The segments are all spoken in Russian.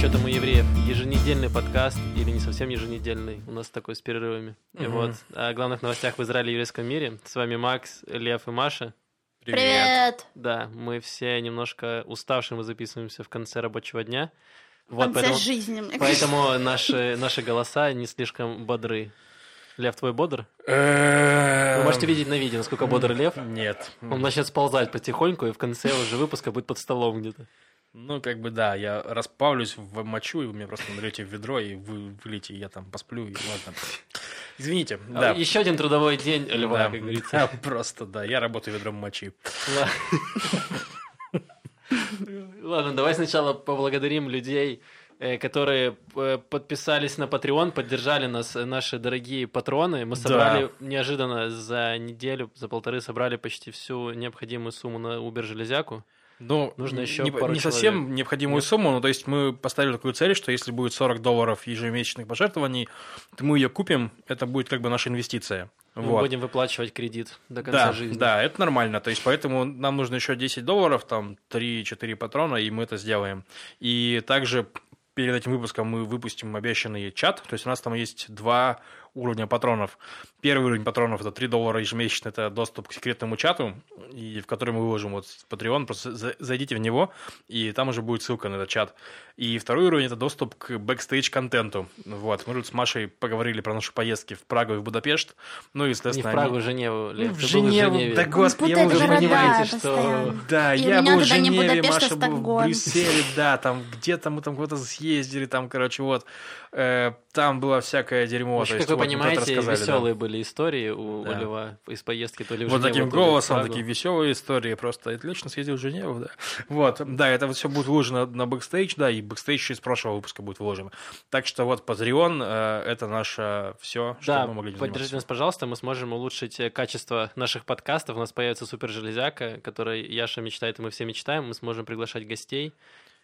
что там у евреев? Еженедельный подкаст или не совсем еженедельный. У нас такой с перерывами. И Мгм. вот о главных новостях в Израиле и еврейском мире. С вами Макс, Лев и Маша. Привет! Да, мы все немножко уставшие, мы записываемся в конце рабочего дня. В Вот, конце поэтому, жизни, мне кажется. поэтому наши, наши голоса не слишком бодры. Лев, твой бодр? Вы Вы можете видеть на видео, насколько бодр Лев. Нет. Он начнет сползать потихоньку, и в конце уже выпуска будет под столом где-то. Ну, как бы да, я расплавлюсь в мочу, и вы меня просто нальете в ведро, и вы вылейте, и я там посплю, и ладно. Извините, да. Еще один трудовой день Льва, Да, как говорится. да, просто, да, я работаю ведром мочи. Ла- Ладно, давай сначала поблагодарим людей, э, которые э, подписались на Patreon, поддержали нас, э, наши дорогие патроны. Мы Да. собрали неожиданно за неделю, за полторы собрали почти всю необходимую сумму на Uber железяку. Ну, Нужно еще не, пару не совсем необходимую Нет? сумму, но то есть мы поставили такую цель, что если будет 40 долларов ежемесячных пожертвований, то мы ее купим, это будет как бы наша инвестиция. Мы Вот. будем выплачивать кредит до конца Да, жизни. да, это нормально. То есть, поэтому нам нужно еще 10 долларов, там 3-4 патрона, и мы это сделаем. И также перед этим выпуском мы выпустим обещанный чат. То есть, у нас там есть два уровня патронов. Первый уровень патронов это 3 доллара ежемесячно, это доступ к секретному чату, и в который мы выложим вот Patreon. Просто за- зайдите в него, и там уже будет ссылка на этот чат. И второй уровень это доступ к бэкстейдж-контенту. Вот. Мы тут с Машей поговорили про наши поездки в Прагу и в Будапешт. Ну и, Не в соответственно, Прагу, они- в Женеву. Лев, Ну, в ты был Женеву, Женеве. да господи, я в Женеве. понимаете, что... Да, И я был в Женеве, Будапешт, Маша был в. Брюсселе, да, там где-то мы там куда-то съездили, там, короче, вот. Э, там было всякое дерьмо. В общем, то есть, как вы вот, понимаете, рассказали, да. веселые были истории у, у Да. Льва из поездки то ли в Вот Женеву, таким то ли в голосом, такие веселые истории. Просто отлично съездил в Женеву, да. Вот, да, это вот все будет выложено на бэкстейдж, да, и бэкстейдж из прошлого выпуска будет выложено. Так что вот Patreon э, это наше все, что Да, мы могли поддержите заниматься. нас, пожалуйста, мы сможем улучшить э, качество наших подкастов. У нас появится супер железяка, которой Яша мечтает, и мы все мечтаем. Мы сможем приглашать гостей,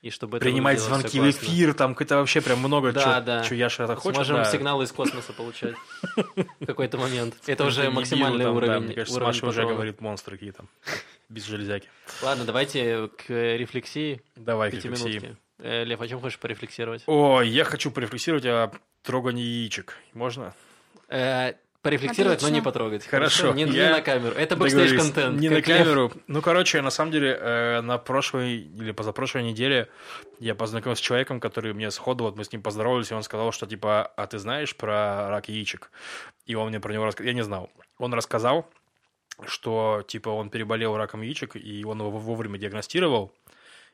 и чтобы Принимать звонки в эфир, там какое-то вообще прям много Да, чего, да. чё Яша это хочет. Сможем да. сигналы из космоса получать в какой-то момент. Это уже максимальный там, уровень. мне кажется, Маша уже говорит монстры какие-то. Без железяки. Ладно, давайте к рефлексии. Давай, рефлексии. Э, Лев, о чем хочешь порефлексировать? О, я хочу порефлексировать о трогании яичек. Можно? Э, Порефлексировать, но не Отлично. потрогать. Хорошо, Не, не я на камеру. Это Договорились. бэкстейдж-контент. Не на камеру. Ну, короче, на самом деле, э, на прошлой или позапрошлой неделе я познакомился с человеком, который мне сходу, вот мы с ним поздоровались, и он сказал, что типа, а ты знаешь про рак яичек? И он мне про него рассказал. Я не знал. Он рассказал, что типа он переболел раком яичек, и он его вовремя диагностировал,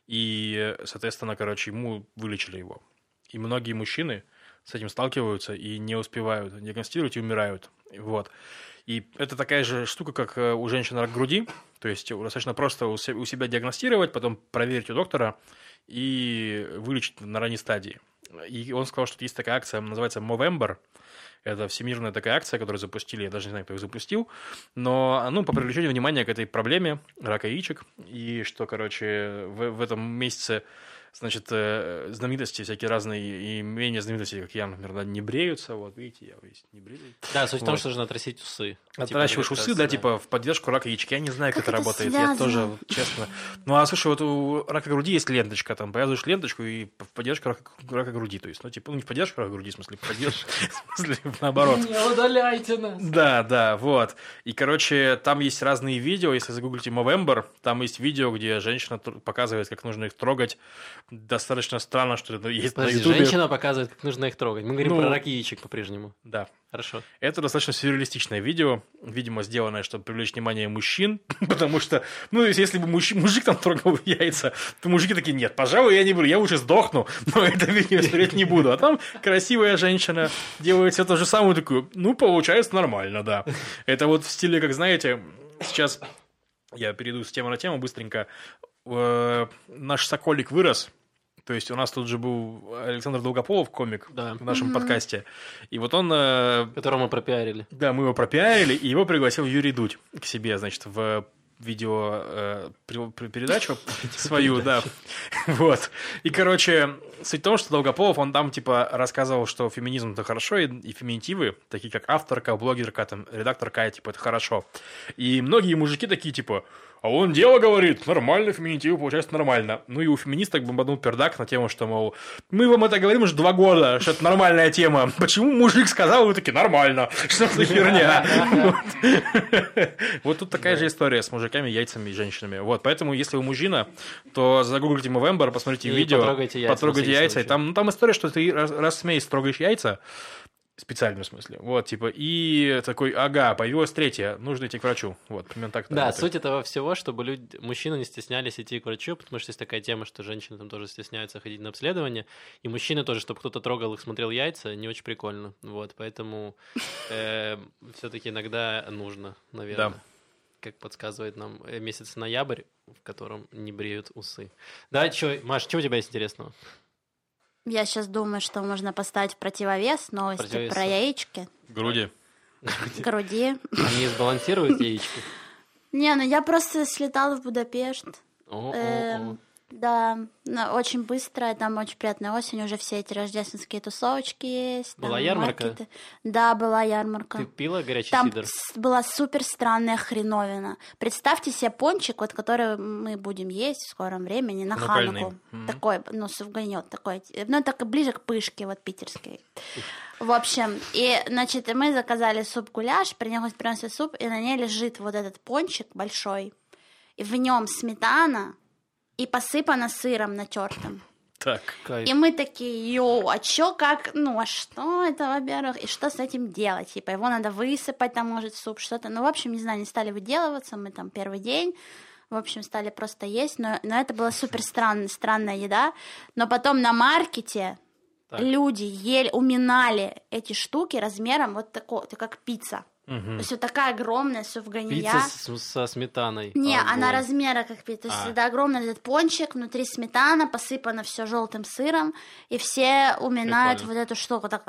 и, соответственно, короче, ему вылечили его. И многие мужчины с этим сталкиваются и не успевают диагностировать и умирают. Вот. И это такая же штука, как э, у женщин рак груди. То есть достаточно просто у се- у себя диагностировать, потом проверить у доктора и вылечить на ранней стадии. И он сказал, что есть такая акция, называется Movember. Это всемирная такая акция, которую запустили, я даже не знаю, кто их запустил, но, ну, по привлечению внимания к этой проблеме рака яичек, и что, короче, в, в этом месяце, значит, э, знаменитости всякие разные и менее знаменитости, как я, например, да, не бреются, вот, видите, я весь не брею. Да, суть в том, Вот. что нужно отрастить усы. Отращиваешь Типа, усы, раз, да, типа в поддержку рака яички. Я не знаю, как, Как это это работает. Я связано? тоже, вот, честно. Ну, а слушай, вот у рака груди есть ленточка, там, повязываешь ленточку и в поддержку рака, рака груди. То есть, ну, типа, ну, не в поддержку рака груди, в смысле, в поддержку, в смысле, наоборот. Не удаляйте нас. Да, да, вот. И, короче, там есть разные видео. Если загуглите Movember, там есть видео, где женщина показывает, как нужно их трогать. Достаточно странно, что это есть на Подожди, Ютубе. женщина показывает, как нужно их трогать. Мы говорим Ну, про рак яичек по-прежнему. Да. Хорошо. Это достаточно сюрреалистичное видео, видимо, сделанное, чтобы привлечь внимание мужчин, потому что, ну, если бы мужч- мужик там трогал яйца, то мужики такие, нет, пожалуй, я не буду, я лучше сдохну, но это видео смотреть не буду. А там красивая женщина делает все то же самое, такую, ну, получается нормально, да. Это вот в стиле, как знаете, сейчас я перейду с темы на тему быстренько. Э, Наш Соколик вырос, то есть у нас тут же был Александр Долгополов, комик, Да. в нашем подкасте. И вот он э, Которого мы пропиарили. да, мы его пропиарили, и его пригласил Юрий Дудь к себе, значит, в видео э, свою, да. Вот. И, короче, суть в том, что Долгополов, он там, типа, рассказывал, что феминизм это хорошо, и, и феминитивы, такие как авторка, блогерка, там, редакторка, типа, это хорошо. И многие мужики такие, типа, а он дело говорит, нормально, феминитивы получается нормально. Ну и у феминисток бомбанул пердак на тему, что, мол, мы вам это говорим уже два года, что это нормальная тема. Почему мужик сказал, вы такие, нормально, что за херня? Вот тут такая же история с мужиками, яйцами и женщинами. Вот, поэтому, если вы мужчина, то загуглите Movember, посмотрите видео, потрогайте яйца, и ну, там история, что ты раз в месяц трогаешь яйца, специальном смысле. Вот, типа, и такой, ага, появилась третья, нужно идти к врачу. Вот, примерно так. Да, работает. суть этого всего, чтобы люди, мужчины не стеснялись идти к врачу, потому что есть такая тема, что женщины там тоже стесняются ходить на обследование, и мужчины тоже, чтобы кто-то трогал их, смотрел яйца, не очень прикольно. Вот, поэтому э, все-таки иногда нужно, наверное. Да как подсказывает нам э, месяц ноябрь, в котором не бреют усы. Да, чё, Маш, что у тебя есть интересного? Я сейчас думаю, что можно поставить в противовес новости противовес. про яички. Груди. Груди. Они сбалансируют яички? Не, ну я просто слетала в Будапешт. Да, очень быстро, там очень приятная осень, уже все эти рождественские тусовочки есть. Была ярмарка? Маркеты. Да, была ярмарка. Ты пила горячий там сидр? была супер странная хреновина. Представьте себе пончик, вот который мы будем есть в скором времени на Хануку. Mm-hmm. Такой, ну, сувгонет такой. Ну, так ближе к пышке, вот питерской. В общем, и, значит, мы заказали суп-гуляш, принесли, принесли суп, и на ней лежит вот этот пончик большой, и в нем сметана, и посыпано сыром натертым. Так. Кайф. И мы такие, йоу, а чё, как, ну, а что это, во-первых, и что с этим делать? Типа, его надо высыпать, там, может, суп, что-то. Ну, в общем, не знаю, не стали выделываться, мы там первый день, в общем, стали просто есть, но, но это была супер странная, странная еда. Но потом на маркете так. люди ели, уминали эти штуки размером вот такой, как пицца. Угу. Вот такая огромная суфгания. Пицца с, со сметаной. Не, Огонь. она размера как пицца. А. это огромный этот пончик, внутри сметана, посыпано все желтым сыром, и все уминают Прикольно. вот эту штуку. Так,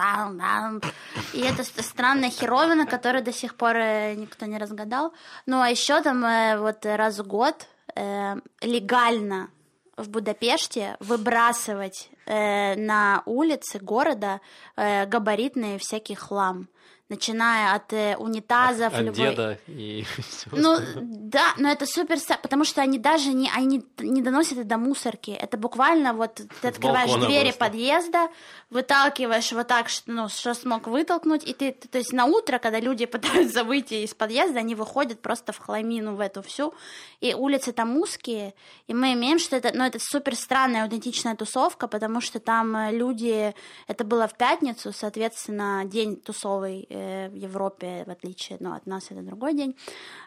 и это странная херовина, которую до сих пор э, никто не разгадал. Ну, а еще там э, вот раз в год э, легально в Будапеште выбрасывать э, на улицы города э, габаритный всякий хлам начиная от э, унитазов, от, от любой... деда и Ну да, но это супер, потому что они даже не они не доносят это до мусорки. Это буквально вот ты открываешь двери просто. подъезда, выталкиваешь вот так, что ну что смог вытолкнуть, и ты, то есть на утро, когда люди пытаются выйти из подъезда, они выходят просто в хламину в эту всю, и улицы там узкие, и мы имеем, что это, ну это супер странная аутентичная тусовка, потому что там э, люди, это было в пятницу, соответственно день тусовый Э, в Европе, в отличие ну, от нас, это другой день.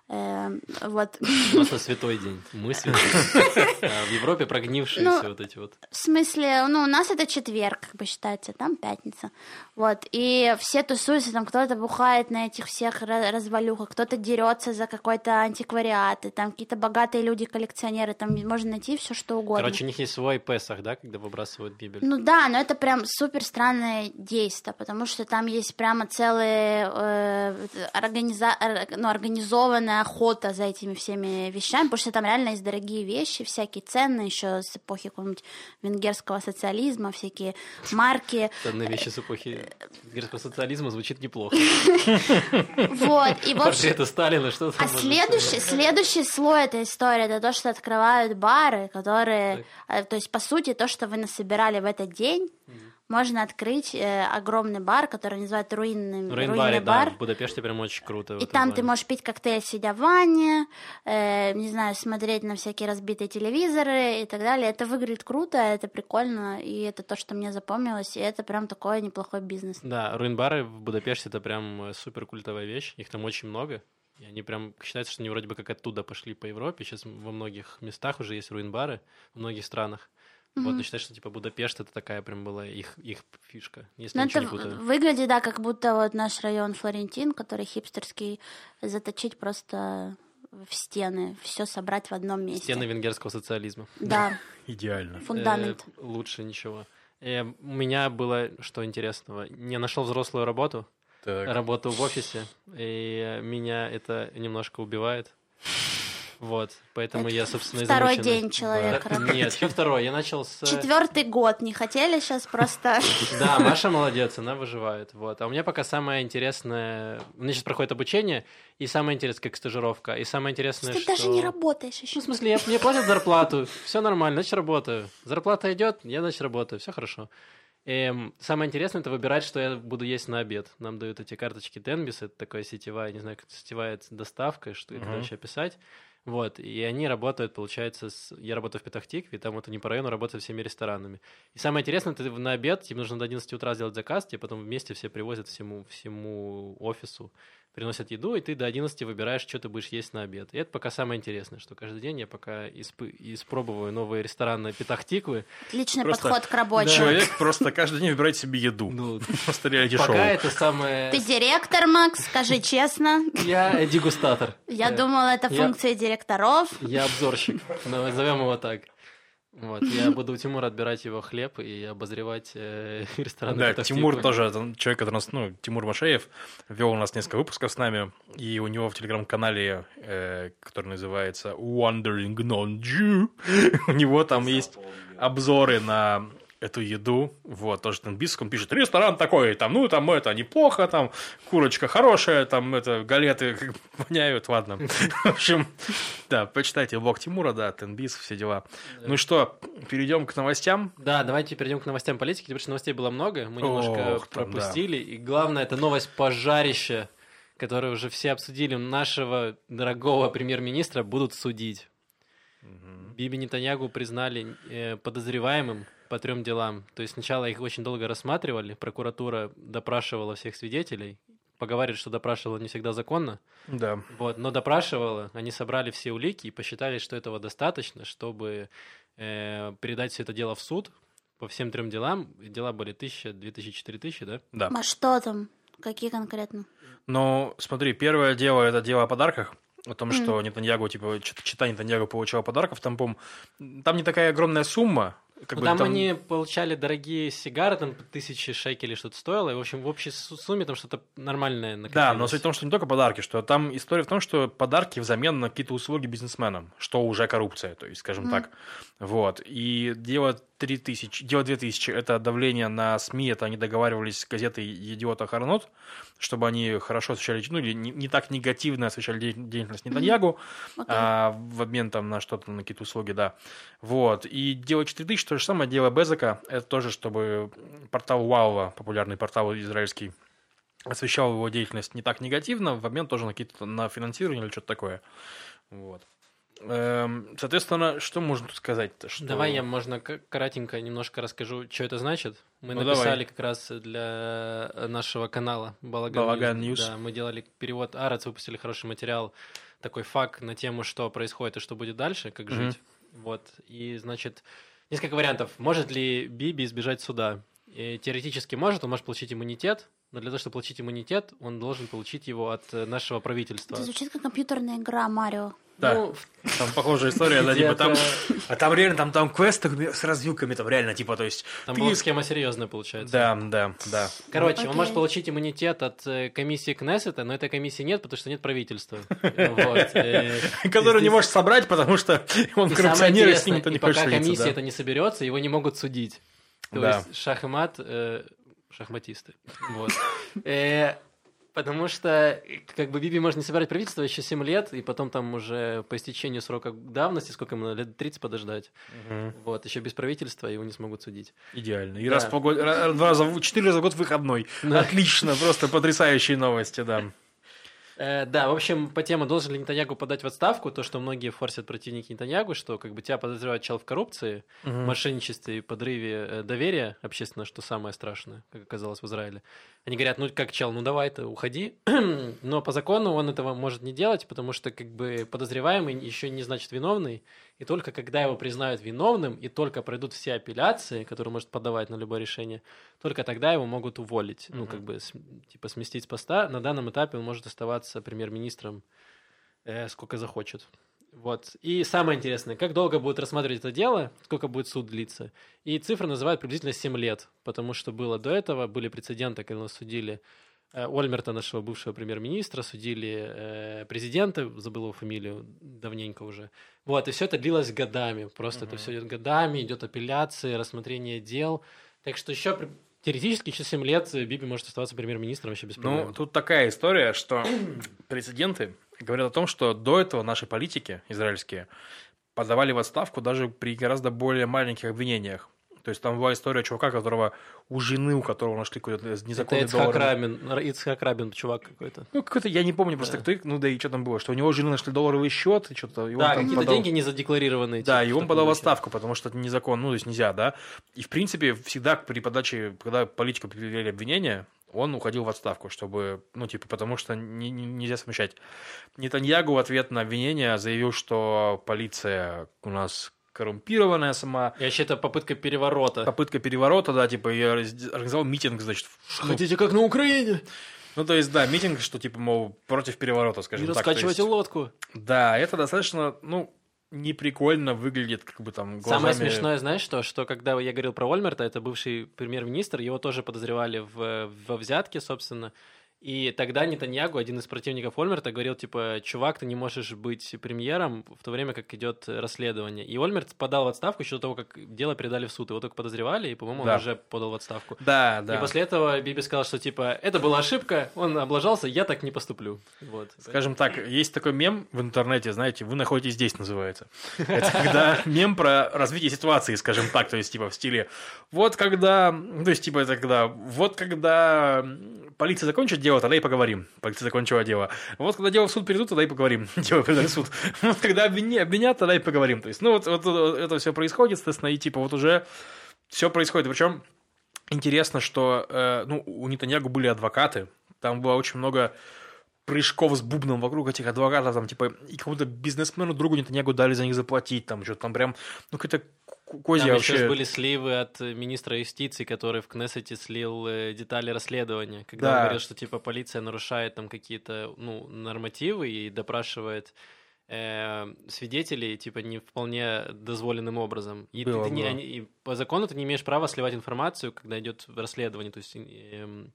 Э, вот. Нас святой день. Мы святой. А в Европе прогнившиеся ну, вот эти вот. В смысле, ну, у нас это четверг, как бы считается, там пятница. Вот. И все тусуются, там кто-то бухает на этих всех развалюхах, кто-то дерется за какой-то антиквариат, и там какие-то богатые люди, коллекционеры, там можно найти все что угодно. Короче, у них есть свой Песах, да, когда выбрасывают Библию? Ну да, но это прям супер странное действие, потому что там есть прямо целые э, организа... ну, организованная охота за этими всеми вещами, потому что там реально есть дорогие вещи, всякие ценные еще с эпохи какого-нибудь венгерского социализма, всякие марки. Ценные вещи с эпохи венгерского социализма звучит неплохо. Вот, и в Портреты Сталина, что А следующий, следующий слой этой истории, это то, что открывают бары, которые, э, то есть, по сути, то, что вы насобирали в этот день, можно открыть э, огромный бар, который называют руинный, руинный бар. Да, в Будапеште прям очень круто. И там плане. ты можешь пить коктейль, сидя в ванне, э, не знаю, смотреть на всякие разбитые телевизоры и так далее. Это выглядит круто, это прикольно, и это то, что мне запомнилось, и это прям такой неплохой бизнес. Да, руин-бары в Будапеште это прям супер культовая вещь, их там очень много. И они прям считается, что они вроде бы как оттуда пошли по Европе. Сейчас во многих местах уже есть руин-бары, в многих странах. Mm-hmm. Вот, но считаю, что типа Будапешт это такая прям была их, их фишка. Если ну, это выглядит, да, как будто вот наш район Флорентин, который хипстерский, заточить просто в стены, все собрать в одном месте. Стены венгерского социализма. Да. Идеально. Фундамент. Э, лучше ничего. Э, у меня было что интересного. Не нашел взрослую работу, так. работу в офисе, и меня это немножко убивает. Вот, поэтому Это я, собственно, Второй измученный. день человек Да, работает. Нет, что второй? Я начал с... Четвертый год не хотели сейчас просто... Да, Маша молодец, она выживает. Вот. А у меня пока самое интересное... У меня сейчас проходит обучение, и самое интересное, как стажировка. И самое интересное, Ты даже не работаешь Ну, еще. в смысле, я, мне платят зарплату, все нормально, значит, работаю. Зарплата идет, я, значит, работаю, все хорошо. Эм, самое интересное это выбирать, что я буду есть на обед. Нам дают эти карточки Денбис, это такая сетевая, не знаю, как сетевая доставка, что это Мгм. вообще описать. Вот, и они работают, получается, с... я работаю в Петахтикве, там вот они по району работают всеми ресторанами. И самое интересное, ты на обед, тебе нужно до 11 утра сделать заказ, тебе потом вместе все привозят всему, всему офису, приносят еду, и ты до 11 выбираешь, что ты будешь есть на обед. И это пока самое интересное, что каждый день я пока испы- испробую новые рестораны Петахтиквы. Отличный Просто подход к работе. Человек просто каждый день выбирает себе еду. Ну, Просто реалити-шоу. пока это самое... Ты директор, Макс, скажи честно. Я дегустатор. Я думала, это функция директоров. Я обзорщик, назовем его так. Вот, я буду у Тимура отбирать его хлеб и обозревать э, рестораны Да, Петахтиквы. Тимур тоже, это человек, который нас, ну, Тимур Машеев, вел у нас несколько выпусков с нами, и у него в телеграм-канале, э, который называется Wandering Non-Jew, у него там есть обзоры на эту еду, вот, тоже английском он пишет, ресторан такой, там, ну, там, это, неплохо, там, курочка хорошая, там, это, галеты как воняют, ладно. В общем, да, почитайте блог Тимура, да, Тенбис, все дела. Ну что, перейдем к новостям. Да, давайте перейдем к новостям политики, потому что новостей было много, мы немножко пропустили. И главное, это новость пожарища, которую уже все обсудили. Нашего дорогого премьер-министра будут судить. Биби Нетаньягу признали э, подозреваемым по трем делам. То есть сначала их очень долго рассматривали, прокуратура допрашивала всех свидетелей, поговаривали, что допрашивала не всегда законно, Да. вот, но допрашивала, они собрали все улики и посчитали, что этого достаточно, чтобы э, передать все это дело в суд по всем трем делам. Дела были тысяча, две тысячи, четыре тысячи, да? Да. А что там? Какие конкретно? Ну, смотри, первое дело это дело о подарках. О том, что Нетаньягу, типа, чит- чита Нетаньягу получала подарков. Там, по там не такая огромная сумма. Как Ну, бы там, там- они получали дорогие сигары, там по тысячи шекелей что-то стоило, и, в общем, в общей су- сумме там что-то нормальное накопилось. Да, но суть в том, что не только подарки, что там история в том, что подарки взамен на какие-то услуги бизнесменам, что уже коррупция, то есть, скажем так. Вот. И дело 3000, дело 2000 – это давление на СМИ, это они договаривались с газетой «Идиот Ахарнот», чтобы они хорошо освещали, ну, или не, не так негативно освещали де- деятельность Нетаньягу, Окей. а, в обмен там на что-то, на какие-то услуги, да. Вот. И дело 4000, то же самое, дело Безека, это тоже, чтобы портал Walla, популярный портал израильский, освещал его деятельность не так негативно, в обмен тоже на какие-то на финансирование или что-то такое. Вот. Эм, соответственно, что можно тут сказать-то? Что... Давай я, можно, коротенько немножко расскажу, что это значит. Мы Ну, написали давай. как раз для нашего канала Балаган, Балаган News. News. Да, мы делали перевод Арец, выпустили хороший материал, такой факт на тему, что происходит и что будет дальше, как Мгм. жить. Вот. И, значит, несколько вариантов. Может ли Биби избежать суда? И теоретически может, он может получить иммунитет, но для того, чтобы получить иммунитет, он должен получить его от э, нашего правительства. Это звучит как компьютерная игра Марио. Да, Ну, там похожая история, да, типа там... А там реально, там, там квест с развилками, там реально, типа, то есть... Там была схема серьезная, получается. Да, да, да. Короче, он может получить иммунитет от э, комиссии Кнессета, но этой комиссии нет, потому что нет правительства. Э, Который и не может собрать, потому что он коррупционер, и с ним никто не и пока комиссия это не соберется, его не могут судить. То Да. есть шах и мат, э, шахматисты. Вот. Потому что, э, как бы, Биби может не собирать правительство еще 7 лет, и потом там уже по истечению срока давности, сколько ему, лет 30 подождать. Мгм. Вот, еще без правительства его не смогут судить. Идеально. И Да. раз в полгода, ра- два раза, четыре раза в год выходной. Да. Отлично, просто потрясающие новости, да. Э, да, в общем, по теме, должен ли Нетаньягу подать в отставку, то, что многие форсят противники Нетаньягу, что как бы тебя подозревают чел в коррупции, Мгм. мошенничестве и подрыве э, доверия общественного, что самое страшное, как оказалось в Израиле. Они говорят, ну как чел, ну давай ты уходи, но по закону он этого может не делать, потому что как бы подозреваемый еще не значит виновный, и только когда его признают виновным, и только пройдут все апелляции, которые может подавать на любое решение, только тогда его могут уволить, ну Мгм. как бы типа сместить с поста. На данном этапе он может оставаться премьер-министром э, сколько захочет. Вот. И самое интересное, как долго будет рассматривать это дело, сколько будет суд длиться. И цифры называют приблизительно 7 лет, потому что было до этого, были прецеденты, когда нас судили Ольмерта, нашего бывшего премьер-министра, судили э, президента, забыл его фамилию, давненько уже. Вот, и все это длилось годами. Просто uh-huh. это все идет годами, идет апелляция, рассмотрение дел. Так что еще теоретически через 7 лет Биби может оставаться премьер-министром вообще без проблем. Ну, тут такая история, что президенты говорят о том, что до этого наши политики израильские подавали в отставку даже при гораздо более маленьких обвинениях. То есть там была история чувака, которого у жены, у которого нашли какой-то незаконный Это Ицхак Рабин, Ицхак Рабин, чувак какой-то. Ну, какой-то, я не помню просто да. кто, ну да и что там было, что у него жены нашли долларовый счет, и что-то... Да, какие-то подал... деньги не задекларированные. Да, типа, и он подал в отставку, потому что это незаконно, ну, то есть нельзя, да. И, в принципе, всегда при подаче, когда политику предъявляли обвинения, он уходил в отставку, чтобы, ну, типа, потому что не, не, нельзя смущать. Нетаньягу в ответ на обвинение заявил, что полиция у нас коррумпированная сама. Я считаю, это попытка переворота. Попытка переворота, да, типа, я организовал митинг, значит. Хотите, как на Украине? Ну, то есть, да, митинг, что, типа, мол, против переворота, скажем Не так. раскачивайте есть... лодку. Да, это достаточно, ну, неприкольно выглядит, как бы там глазами... Самое смешное, знаешь что? Что когда я говорил про Ольмерта, это бывший премьер-министр, его тоже подозревали в, во взятке, собственно. И тогда Нетаньягу, один из противников Ольмерта, говорил, типа, чувак, ты не можешь быть премьером в то время, как идет расследование. И Ольмерт подал в отставку еще до того, как дело передали в суд. Его только подозревали, и, по-моему, да. он уже подал в отставку. Да, да. И после этого Биби сказал, что, типа, это была ошибка, он облажался, я так не поступлю. Вот. Скажем так, есть такой мем в интернете, знаете, вы находитесь здесь, называется. Это когда мем про развитие ситуации, скажем так, то есть, типа, в стиле, вот когда, то есть, типа, это когда, вот когда полиция закончит дело, тогда и поговорим. Полиция закончила дело. Вот когда дело в суд перейдут, тогда и поговорим. Дело передали в суд. Вот когда обвинят, тогда и поговорим. То есть, ну, вот, вот это все происходит, соответственно, и типа вот уже все происходит. Причем интересно, что э, ну, у Нетаньягу были адвокаты, там было очень много прыжков с бубном вокруг этих адвокатов, там, типа, и какому-то бизнесмену другу Нетаньягу дали за них заплатить, там, что-то там прям, ну, какая-то козья там вообще. сейчас были сливы от министра юстиции, который в Кнессете слил э, детали расследования, когда да. он говорил, что, типа, полиция нарушает там какие-то, ну, нормативы и допрашивает э, свидетелей, типа, не вполне дозволенным образом. И, было, ты, ты не, и по закону ты не имеешь права сливать информацию, когда идет расследование, то есть... Э,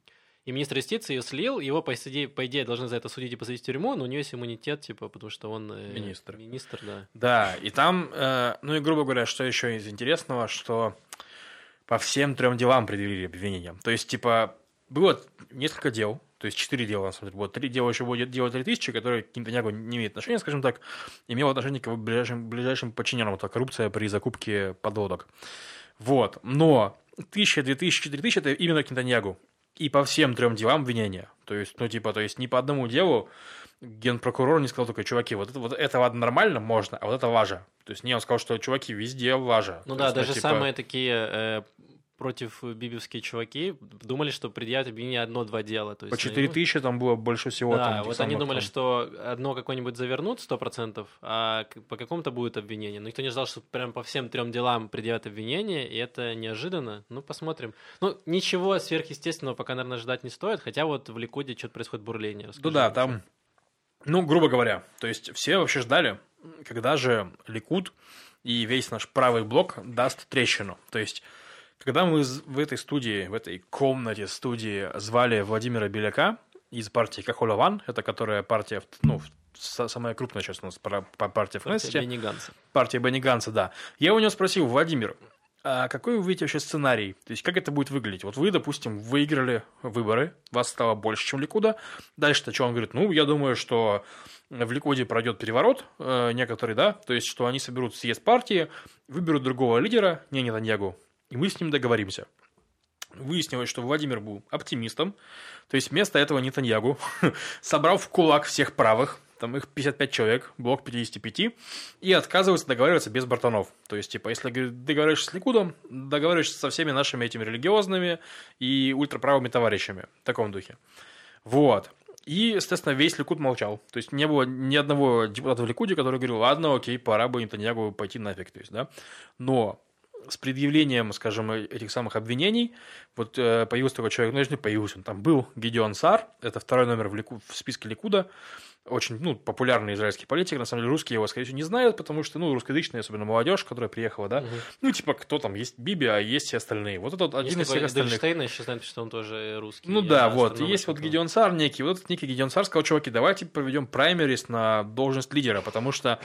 и министр юстиции ее слил, его, по идее, по идее, должны за это судить и посадить в тюрьму, но у него есть иммунитет, типа, потому что он... Э, министр. Министр, да. Да, и там, э, ну и, грубо говоря, что еще из интересного, что по всем трем делам предъявили обвинения. То есть, типа, было несколько дел, то есть четыре дела, на самом деле. Вот три дела еще будет дело 3000, которые к Нетаньягу не имеют отношения, скажем так, имело отношение к ближайшим, ближайшим подчиненным. Это коррупция при закупке подлодок. Вот. Но 1000, 2000, 4000 это именно к Нетаньягу и по всем трем делам обвинения. То есть, ну, типа, то есть ни по одному делу генпрокурор не сказал только, чуваки, вот это, вот это ладно, нормально, можно, а вот это важно. То есть, не, он сказал, что, чуваки, везде важно. Ну То да, есть, даже ну, типа... самые такие э, против бибевские чуваки думали, что предъявят обвинение одно-два дела. То есть, по 4 ну, тысячи там было больше всего. Да, там, вот они думали, там... что одно какое-нибудь завернут 100%, а по какому-то будет обвинение. Но никто не ждал, что прям по всем трем делам предъявят обвинение, и это неожиданно. Ну, посмотрим. Ну, ничего сверхъестественного пока, наверное, ждать не стоит, хотя вот в Ликуде что-то происходит бурление. Расскажи, ну да, там, ну, грубо говоря, то есть все вообще ждали, когда же Ликуд и весь наш правый блок даст трещину. То есть когда мы в этой студии, в этой комнате студии звали Владимира Беляка из партии Кахолован, это которая партия, ну, самая крупная сейчас у нас партия в Кнессете. Партия Бенни Ганса. Партия Бенни Ганса, да. Я у него спросил, Владимир, а какой вы видите вообще сценарий? То есть, как это будет выглядеть? Вот вы, допустим, выиграли выборы, вас стало больше, чем Ликуда. Дальше-то что? Он говорит, ну, я думаю, что в Ликуде пройдет переворот э, некоторый, да, то есть, что они соберут съезд партии, выберут другого лидера, не Нетаньягу, и мы с ним договоримся. Выяснилось, что Владимир был оптимистом, то есть вместо этого Нетаньягу собрал в кулак всех правых, там их 55 человек, блок 55, и отказывается договариваться без братанов. То есть, типа, если договариваешься с Ликудом, договариваешься со всеми нашими этими религиозными и ультраправыми товарищами. В таком духе. Вот. И, естественно, весь Ликуд молчал. То есть не было ни одного депутата в Ликуде, который говорил, ладно, окей, пора бы Нетаньягу пойти нафиг. То есть, да. Но с предъявлением, скажем, этих самых обвинений, вот э, появился такой человек, ну, не появился, он там был, Гедеон Сар, это второй номер в, Лику, в списке Ликуда, очень ну, популярный израильский политик. На самом деле русские его, скорее всего, не знают, потому что, ну, русскоязычная, особенно молодежь, которая приехала, да, угу. ну, типа, кто там, есть Биби, а есть все остальные. Вот этот один есть из всех остальных. Эдельштейна еще знает, что он тоже русский. Ну да, вот. Есть вот Гедеон Сар некий, вот этот некий Гедеон Сар сказал, чуваки, давайте проведем праймерис на должность лидера, потому что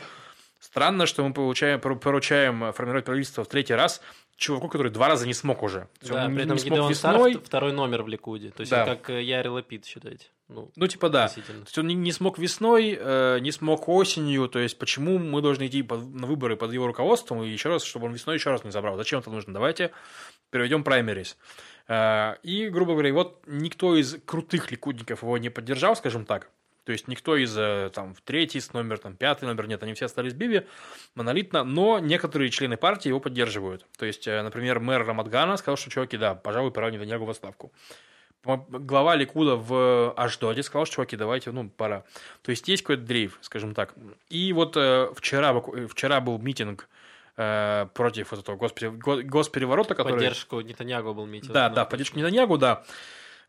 Странно, что мы получаем, поручаем формировать правительство в третий раз чуваку, который два раза не смог уже. Да, он при этом не смог весной. Сар второй номер в Ликуде. То есть да. как э, Яри Лапид, считаете. Ну, ну типа да. То есть он не, не смог весной, э, не смог осенью. То есть почему мы должны идти под, на выборы под его руководством и еще раз, чтобы он весной еще раз не забрал? Зачем это нужно? Давайте переведем праймерис. Э, и, грубо говоря, вот никто из крутых ликудников его не поддержал, скажем так. То есть никто из э, там третий номер, там пятый номер нет, они все остались Биби монолитно, но некоторые члены партии его поддерживают. То есть, э, например, мэр Рамадгана сказал, что чуваки, да, пожалуй, пора Нетаньягу в отставку. Глава Ликуда в Аждоде сказал, что чуваки, давайте, ну, пора. То есть есть какой-то дрейф, скажем так. И вот э, вчера, вчера был митинг э, против вот этого госпере, госпереворота, который... Поддержку Нетаньягу был митинг. Да, да, поддержку Нетаньягу, да.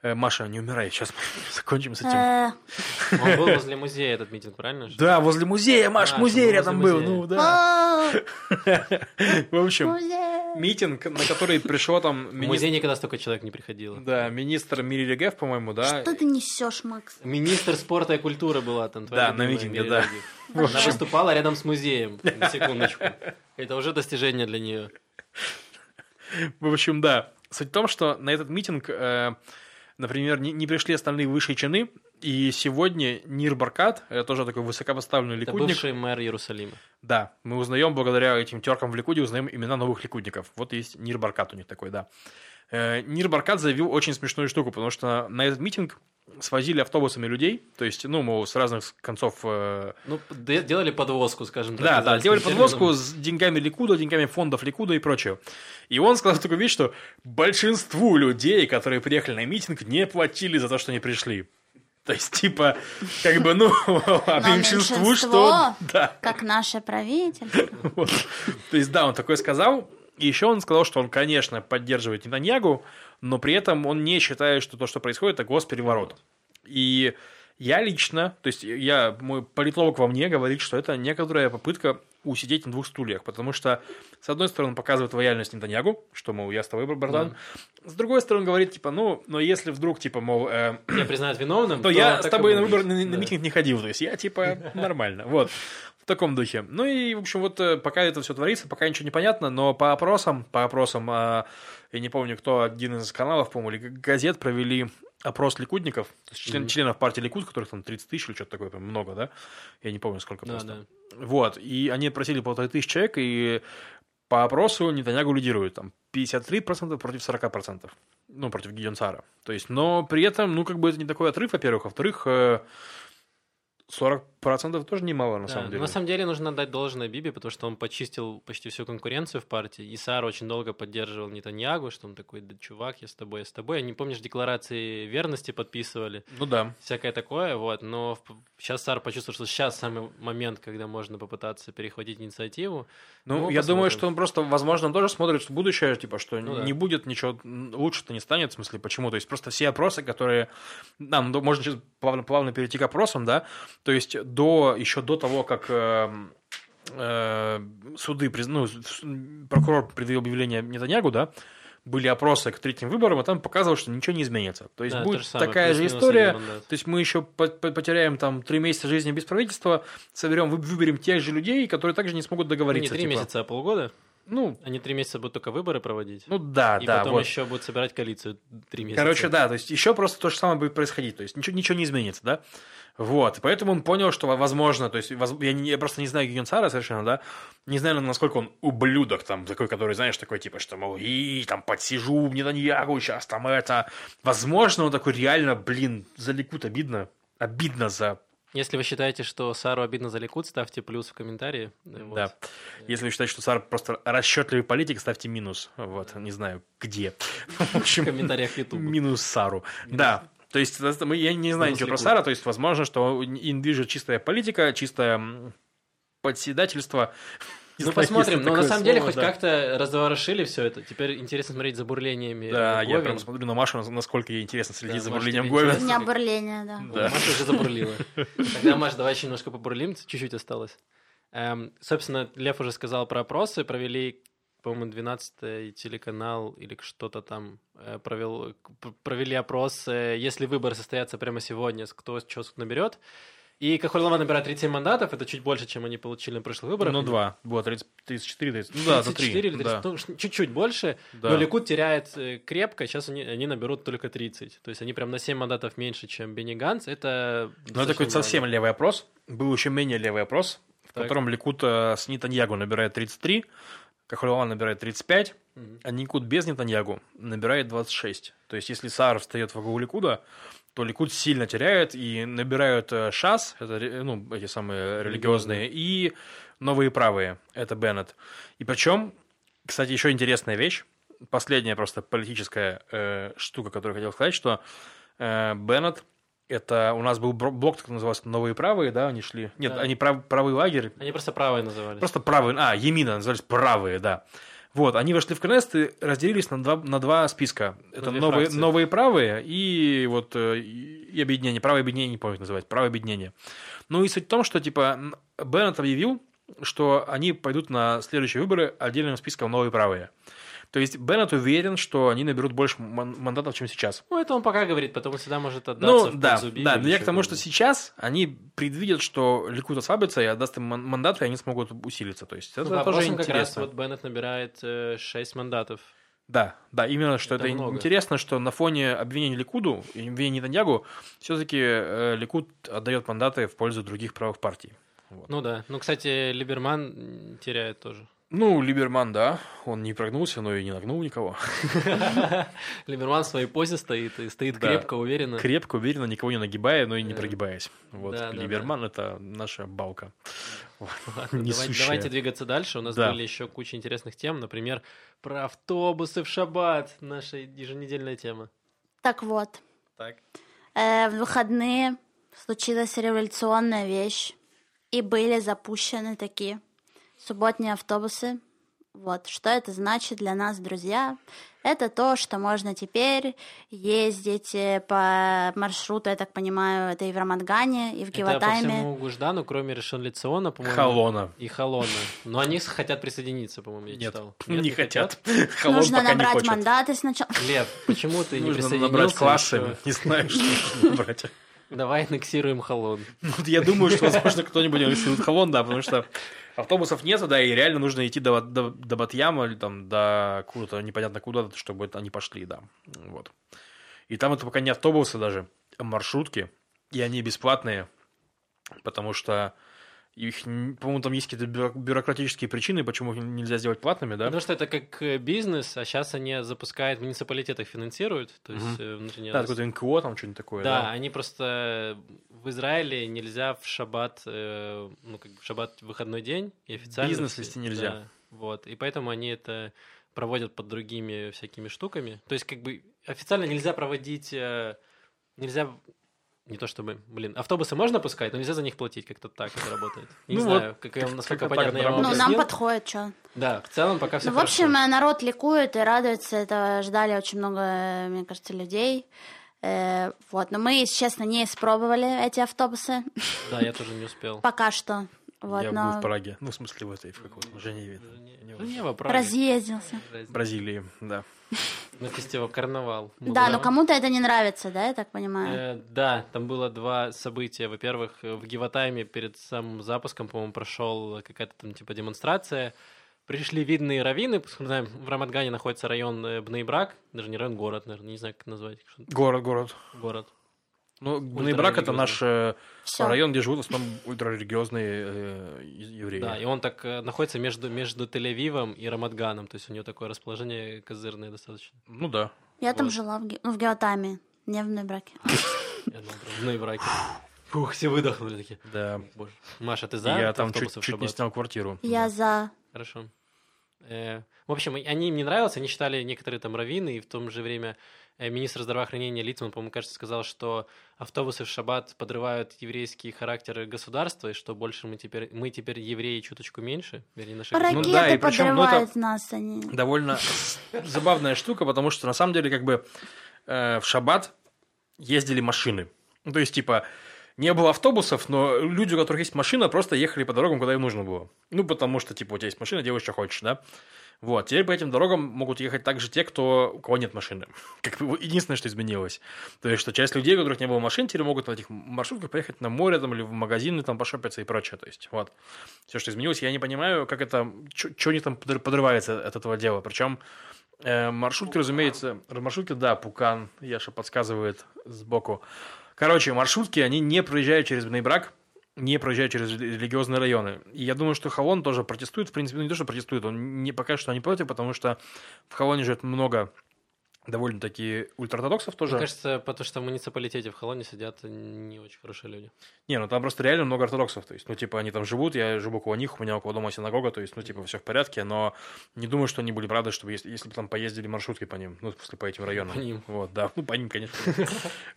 Э, Маша, не умирай, сейчас мы закончим с этим. Э. Он был возле музея этот митинг, правильно? Да, возле музея, Маш, музей рядом был, ну да. В общем, митинг, на который пришло там... В музей никогда столько человек не приходило. Да, министр Мири Регев, по-моему, да. Что ты несешь, Макс? Министр спорта и культуры была там. Да, на митинге, да. Она выступала рядом с музеем, на секундочку. Это уже достижение для нее. В общем, да. Суть в том, что на этот митинг э, например, не, не пришли остальные высшие чины, и сегодня Нир Баркат, это тоже такой высокопоставленный ликудник. Это бывший мэр Иерусалима. Да, мы узнаем, благодаря этим теркам в Ликуде, узнаем имена новых ликудников. Вот есть Нир Баркат у них такой, да. Э, Нир Баркат заявил очень смешную штуку, потому что на этот митинг свозили автобусами людей, то есть, ну, мол, с разных концов... Э... Ну, делали подвозку, скажем так. Да, да, делали подвозку с деньгами Ликуда, деньгами фондов Ликуда и прочее. И он сказал такую вещь, что большинству людей, которые приехали на митинг, не платили за то, что они пришли. То есть, типа, как бы, ну, а меньшинству что... Да. Как наше правительство. Вот. То есть, да, он такое сказал. И еще он сказал, что он, конечно, поддерживает Нетаньягу, но при этом он не считает, что то, что происходит, это госпереворот. И я лично, то есть я, мой политолог во мне говорит, что это некоторая попытка усидеть на двух стульях, потому что, с одной стороны, показывает лояльность Нетаньягу, что, мол, я с тобой, братан, да. с другой стороны, говорит, типа, ну, но если вдруг, типа, мол... Э, я признают виновным, то, то я с тобой на выбор, на, на митинг не ходил, то есть я, типа, нормально, вот таком духе. Ну и, в общем, вот э, пока это все творится, пока ничего не понятно, но по опросам, по опросам, а, я не помню, кто один из каналов, по-моему, или газет провели опрос ликудников, член, mm-hmm. членов партии Ликуд, которых там 30 тысяч или что-то такое, прям много, да? Я не помню, сколько просто. Да, да. Вот, и они опросили полторы тысячи человек, и по опросу Нетаньягу лидирует, там, 53% против 40%, ну, против Гидеонцара. То есть, но при этом, ну, как бы это не такой отрыв, во-первых, а во-вторых, э, 40% тоже немало, на да, самом деле. На самом деле нужно дать должное Биби, потому что он почистил почти всю конкуренцию в партии. И Сар очень долго поддерживал Нетаньягу, что он такой, да чувак, я с тобой, я с тобой. Они, помнишь, декларации верности подписывали. Ну да. Всякое такое, вот. Но сейчас Сар почувствовал, что сейчас самый момент, когда можно попытаться перехватить инициативу. Ну, ну я посмотрим. думаю, что он просто, возможно, он тоже смотрит в будущее, типа, что ну, не да. будет ничего, лучше-то не станет, в смысле, почему? То есть просто все опросы, которые... Да, ну, можно сейчас плавно, плавно перейти к опросам, да, то есть до, еще до того, как э, э, суды, ну, прокурор предъявил объявление Нетаньягу, да, были опросы к третьим выборам, и там показывалось, что ничего не изменится. То есть да, будет самое, такая же история. То есть мы еще потеряем там три месяца жизни без правительства, соберем, выберем тех же людей, которые также не смогут договориться. Не три типа. месяца, а полгода? Ну, они три месяца будут только выборы проводить. Ну да, и да. И потом вот. еще будут собирать коалицию три месяца. Короче, да, то есть еще просто то же самое будет происходить. То есть ничего, ничего не изменится, да. Вот, поэтому он понял, что возможно, то есть я, не, я просто не знаю Гюнцара совершенно, да, не знаю, насколько он ублюдок там, такой, который, знаешь, такой типа, что, мол, и там подсижу в Нетаньягу, сейчас там это. Возможно, он такой реально, блин, за Ликут обидно, обидно за если вы считаете, что Сару обидно за Ликут, ставьте плюс в комментарии. Вот. Да. Если вы считаете, что Сар просто расчетливый политик, ставьте минус. Вот, не знаю, где. В общем, в комментариях YouTube. Минус Сару. Да. То есть, я не знаю ничего про Сара, то есть, возможно, что им движет чистая политика, чистое подседательство, Ну, посмотрим. Но на самом деле хоть как-то разворошили все это. Теперь интересно смотреть за бурлениями Да, я прям смотрю на Машу, насколько ей интересно следить за бурлением Говен. У меня бурление, да. Маша уже забурлила. Тогда, Маш, давай еще немножко побурлим, чуть-чуть осталось. Эм, собственно, Лев уже сказал про опросы, провели по-моему, 12 телеканал или что-то там э, провел, провели опрос, если выборы состоятся прямо сегодня, кто что наберет. И Кахулова набирает 37 мандатов, это чуть больше, чем они получили на прошлых выборах. Ну, два. Было 30, 34, 30. Ну, да, 34 или 30, да. ну, чуть-чуть больше. Да. Но Ликут теряет э, крепко, сейчас они, они наберут только 30. То есть они прям на 7 мандатов меньше, чем Бенни Ганс. Это Ну, это такой совсем левый опрос. Был еще менее левый опрос, в так. котором Ликут э, с Нитаньягу набирает 33, Кахулова набирает 35, угу. а Никут без Нетаньягу набирает 26. То есть, если Саар встает в главу Ликуда, то Ликуд сильно теряет и набирают э, ШАС, это ну, эти самые религиозные, и новые правые, это Беннет. И причем, кстати, еще интересная вещь, последняя просто политическая э, штука, которую я хотел сказать, что э, Беннет это у нас был блок, так назывался, новые правые, да, они шли. Нет, да. они прав, правый лагерь. Они просто правые назывались. Просто правые, а, Емина назывались правые, да. Вот, они вошли в КНС и разделились на два, на два списка. Это новые, новые правые и вот э, и объединение. Правое объединение, не помню, как называть. Правое объединение. Ну и суть в том, что типа Беннет объявил, что они пойдут на следующие выборы отдельным списком новые правые. То есть Беннет уверен, что они наберут больше мандатов, чем сейчас. Ну, это он пока говорит, потом всегда может отдаться ну, да, Да, но я к тому, что сейчас они предвидят, что Ликут ослабится и отдаст им мандаты, и они смогут усилиться. То есть это ну, тоже интересно. Как раз вот Беннет набирает э, 6 мандатов. Да, да, именно что это, это интересно, что на фоне обвинений Ликуду и обвинений Нетаньягу все-таки э, Ликуд отдает мандаты в пользу других правых партий. Вот. Ну да. Ну, кстати, Либерман теряет тоже. Ну, Либерман, да, он не прогнулся, но и не нагнул никого. Либерман в своей позе стоит, и стоит крепко, уверенно. Крепко, уверенно, никого не нагибая, но и не прогибаясь. Вот, Либерман — это наша балка. Давайте двигаться дальше. У нас были еще куча интересных тем, например, про автобусы в шаббат, наша еженедельная тема. Так вот. Так. Э, в выходные случилась революционная вещь, и были запущены такие субботние автобусы. Вот, что это значит для нас, друзья? Это то, что можно теперь ездить э, по маршруту, я так понимаю, это и в Рамадгане, и в Гиватайме. Это по всему Гуждану, кроме Решон Лициона, по-моему. Халона. И Халона. Но они хотят присоединиться, по-моему, я Нет, читал. Нет, не хотят. Халон Нужно набрать не мандаты сначала. Лев, почему ты не присоединился? Нужно набрать классами. Не знаю, что нужно набрать. Давай аннексируем Халон. Вот я думаю, что, возможно, кто-нибудь аннексирует Халон, да, потому что автобусов нет, да, и реально нужно идти до, до, до Батьяма или там до куда-то непонятно куда, чтобы они пошли, да. Вот. И там это пока не автобусы даже, а маршрутки, и они бесплатные, потому что их, по-моему, там есть какие-то бюрократические причины, почему их нельзя сделать платными, да? Потому что это как э, бизнес, а сейчас они запускают в муниципалитетах, финансируют, то есть угу. внутренне... Да, какое-то НКО там что-нибудь такое, да? Да, они просто... В Израиле нельзя в шаббат, э, ну, как в шаббат выходной день, и официально... Бизнес вести нельзя. Да, вот, и поэтому они это проводят под другими всякими штуками. То есть, как бы, официально нельзя проводить... Нельзя не то чтобы, блин, автобусы можно пускать, но нельзя за них платить, как-то так это работает. Не ну знаю, вот, как, насколько как понятно я вам Ну, нам подходит, что. Да, в целом пока все Ну, в общем, хорошо. народ ликует и радуется, это ждали очень много, мне кажется, людей. Э, вот, но мы, если честно, не испробовали эти автобусы. Да, я тоже не успел. Пока что. Вот, я но... был в Праге. Ну, в смысле, в этой, в каком-то Женеве. Женева. Женева, Прага. Разъездился. Бразилии, да. На фестиваль «Карнавал». Да, но кому-то это не нравится, да, я так понимаю? Э, да, там было два события. Во-первых, в Гиватайме перед самым запуском, по-моему, прошел какая-то там типа демонстрация. Пришли видные раввины, знаем, в Рамадгане находится район э, Бнейбрак, даже не район, город, наверное, не знаю, как назвать. Город, город. Город. Ну, Бнейбрак это наш э, район, где живут в основном ультрарелигиозные э, евреи. Да, и он так э, находится между, между Тель-Авивом и Рамадганом, то есть у него такое расположение козырное достаточно. Ну да. Я вот. там жила, в, ну, в Геотаме, не в Нойбраке. в Нойбраке. Фух, все выдохнули такие. Да. Боже. Маша, ты за Я там чуть, чуть не снял квартиру. Я за. Хорошо. В общем, они им не нравились, они считали некоторые там раввины, и в то же время э, министр здравоохранения Литман, по-моему, кажется, сказал, что автобусы в шаббат подрывают еврейский характер государства, и что больше мы теперь, мы теперь евреи чуточку меньше, вернее, наши... Ракеты ну, да, и причем, ну, это нас они. довольно забавная штука, потому что на самом деле как бы э, в шаббат ездили машины. Ну, то есть, типа, не было автобусов, но люди, у которых есть машина, просто ехали по дорогам, куда им нужно было. Ну, потому что, типа, у тебя есть машина, делаешь, что хочешь, да? Вот, теперь по этим дорогам могут ехать также те, кто, у кого нет машины. Как бы единственное, что изменилось. То есть, что часть людей, у которых не было машин, теперь могут на этих маршрутках поехать на море там, или в магазины там пошопиться и прочее. То есть, вот. Все, что изменилось, я не понимаю, как это, что они там подрывается от этого дела. Причем э, маршрутки, разумеется, маршрутки, да, Пукан, Яша подсказывает сбоку. Короче, маршрутки, они не проезжают через Бнейбрак, не проезжают через религиозные районы. И я думаю, что Халон тоже протестует. В принципе, ну не то, что протестует, он не пока что не против, потому что в Халоне живет много довольно-таки ультраортодоксов тоже. Мне кажется, потому что в муниципалитете в Холоне сидят не очень хорошие люди. Не, ну там просто реально много ортодоксов. То есть, ну, типа, они там живут, я живу около них, у меня около дома синагога, то есть, ну, типа, все в порядке, но не думаю, что они были бы рады, чтобы если, если бы там поездили маршрутки по ним, ну, после по этим районам. По ним. Вот, да, ну, по ним, конечно.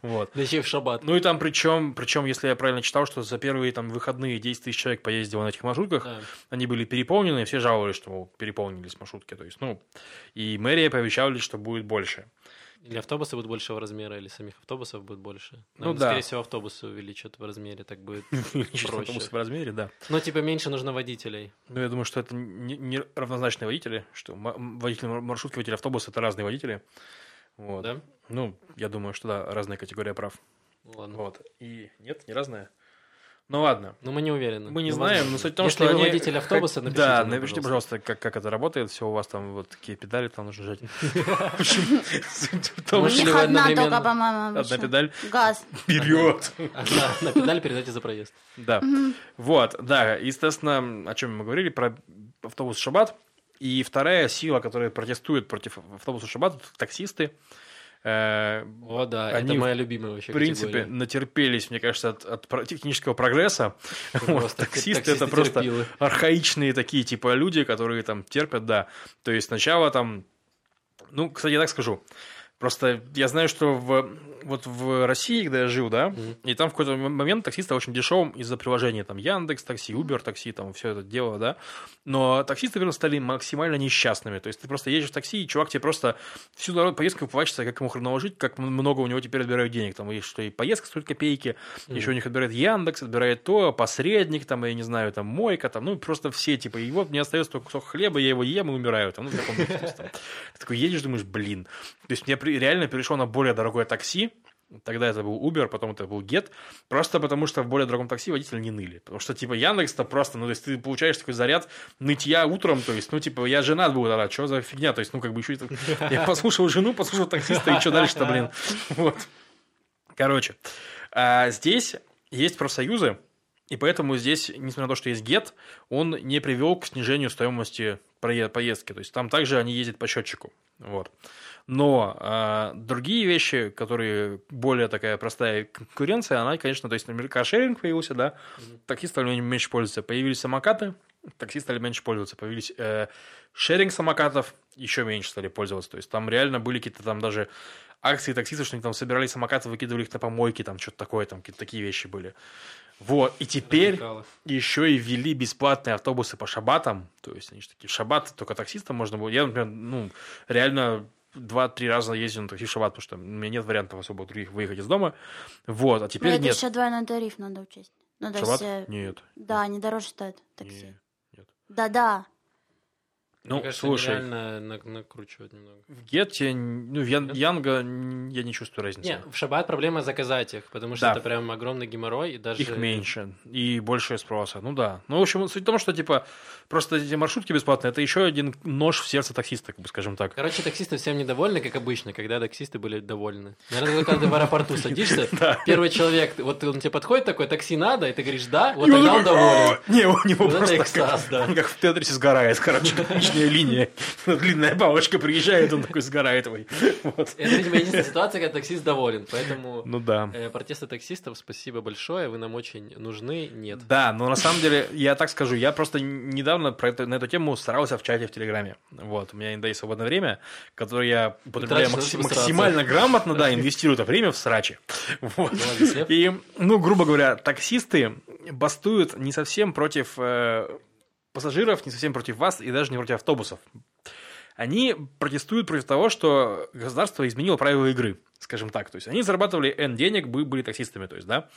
Вот. Да еще в шаббат. Ну, и там причем, причем, если я правильно читал, что за первые там выходные 10 тысяч человек поездило на этих маршрутках, они были переполнены, все жаловались, что переполнились маршрутки. То есть, ну, и мэрия пообещали, что будет больше. Или автобусы будут большего размера, или самих автобусов будет больше. Ну, да. Скорее всего, автобусы увеличат в размере, так будет проще. автобусы в размере, да. Но типа меньше нужно водителей. Ну, я думаю, что это не, не равнозначные водители, что водители маршрутки, водители автобуса – это разные водители. Вот. Да? Ну, я думаю, что да, разная категория прав. Ладно. Вот. И нет, не разная. Ну ладно. Ну мы не уверены. Мы не ну, знаем, но суть в том, Если что вы водитель автобуса, напишите Да, нам, напишите, пожалуйста, как, как это работает. Все у вас там вот такие педали там нужно жать. У них одна только, по-моему. Одна педаль. Газ. Вперед. На педаль передайте за проезд. Да. Вот, да. Естественно, о чем мы говорили, про автобус Шабат. И вторая сила, которая протестует против автобуса Шабат, таксисты. Э, О, да, они, это моя любимая вообще В принципе, категория. натерпелись, мне кажется, от, от технического прогресса. Вот, таксисты, это просто терпилы. архаичные такие типа люди, которые там терпят, да. То есть сначала там... Ну, кстати, я так скажу. Просто я знаю, что в, вот в России, когда я жил, да, mm-hmm. и там в какой-то момент такси стал очень дешевым из-за приложения, там, Яндекс такси, Uber такси, там, все это дело, да, но таксисты, наверное, стали максимально несчастными, то есть ты просто едешь в такси, и чувак тебе просто всю дорогу поездку плачется, как ему хреново жить, как много у него теперь отбирают денег, там, есть что и поездка стоит копейки, mm-hmm. еще у них отбирает Яндекс, отбирает то, посредник, там, я не знаю, там, мойка, там, ну, просто все, типа, и вот мне остается только кусок хлеба, я его ем и умираю, там, ну, в таком Ты такой едешь, думаешь, блин, то есть мне реально перешел на более дорогое такси, Тогда это был Uber, потом это был Get. Просто потому, что в более дорогом такси водители не ныли. Потому что, типа, Яндекс-то просто, ну, то есть ты получаешь такой заряд нытья утром, то есть, ну, типа, я женат был тогда, что за фигня? То есть, ну, как бы еще... Я послушал жену, послушал таксиста, и что дальше-то, блин? Вот. Короче, а здесь есть профсоюзы, и поэтому здесь, несмотря на то, что есть Get, он не привел к снижению стоимости поездки. То есть там также они ездят по счетчику. Вот. Но э, другие вещи, которые более такая простая конкуренция, она, конечно, то есть, например, каршеринг появился, да, mm-hmm. таксисты стали меньше пользоваться. Появились самокаты, таксисты стали меньше пользоваться. Появились э, шеринг самокатов, еще меньше стали пользоваться. То есть там реально были какие-то там даже акции таксистов, что они там собирали самокаты, выкидывали их на помойки, там что-то такое, там какие-то такие вещи были. Вот, и теперь Радикалы. еще и ввели бесплатные автобусы по шабатам, то есть они же такие шабаты, только таксистам можно было. Я, например, ну, реально два-три раза ездил на такси в шаббат, потому что у меня нет вариантов особо других выехать из дома. Вот, а теперь Но это нет. еще двойной тариф надо учесть. Ну, шаббат? Все... Нет. Да, они дороже стоят такси. Нет. 达达 Ну, Мне кажется, слушай, реально накручивать немного. В Гетте, ну, в Ян, Янго я не чувствую разницы. Не, в Шаббат проблема заказать их, потому что да. это прям огромный геморрой. И даже... Их меньше, и больше спроса. Ну да. Ну, в общем, суть в том, что, типа, просто эти маршрутки бесплатные, это еще один нож в сердце таксиста, как бы, скажем так. Короче, таксисты всем недовольны, как обычно, когда таксисты были довольны. Наверное, когда ты в аэропорту садишься, первый человек, вот он тебе подходит такой, такси надо, и ты говоришь, да, вот тогда он доволен. Не, у него просто как в Тетрисе сгорает, короче, встречная линия. Длинная палочка приезжает, он такой сгорает. Ой. Вот. Это, видимо, единственная ситуация, когда таксист доволен. Поэтому ну, да. э, протесты таксистов, спасибо большое, вы нам очень нужны. Нет. Да, но на самом деле, я так скажу, я просто недавно про это, на эту тему старался в чате в Телеграме. Вот, у меня иногда есть свободное время, которое я употребляю максим, максимально грамотно, да, инвестирую это время в срачи. Вот. И, ну, грубо говоря, таксисты бастуют не совсем против э, пассажиров, не совсем против вас и даже не против автобусов. Они протестуют против того, что государство изменило правила игры, скажем так. То есть они зарабатывали N денег, были таксистами, то есть, да.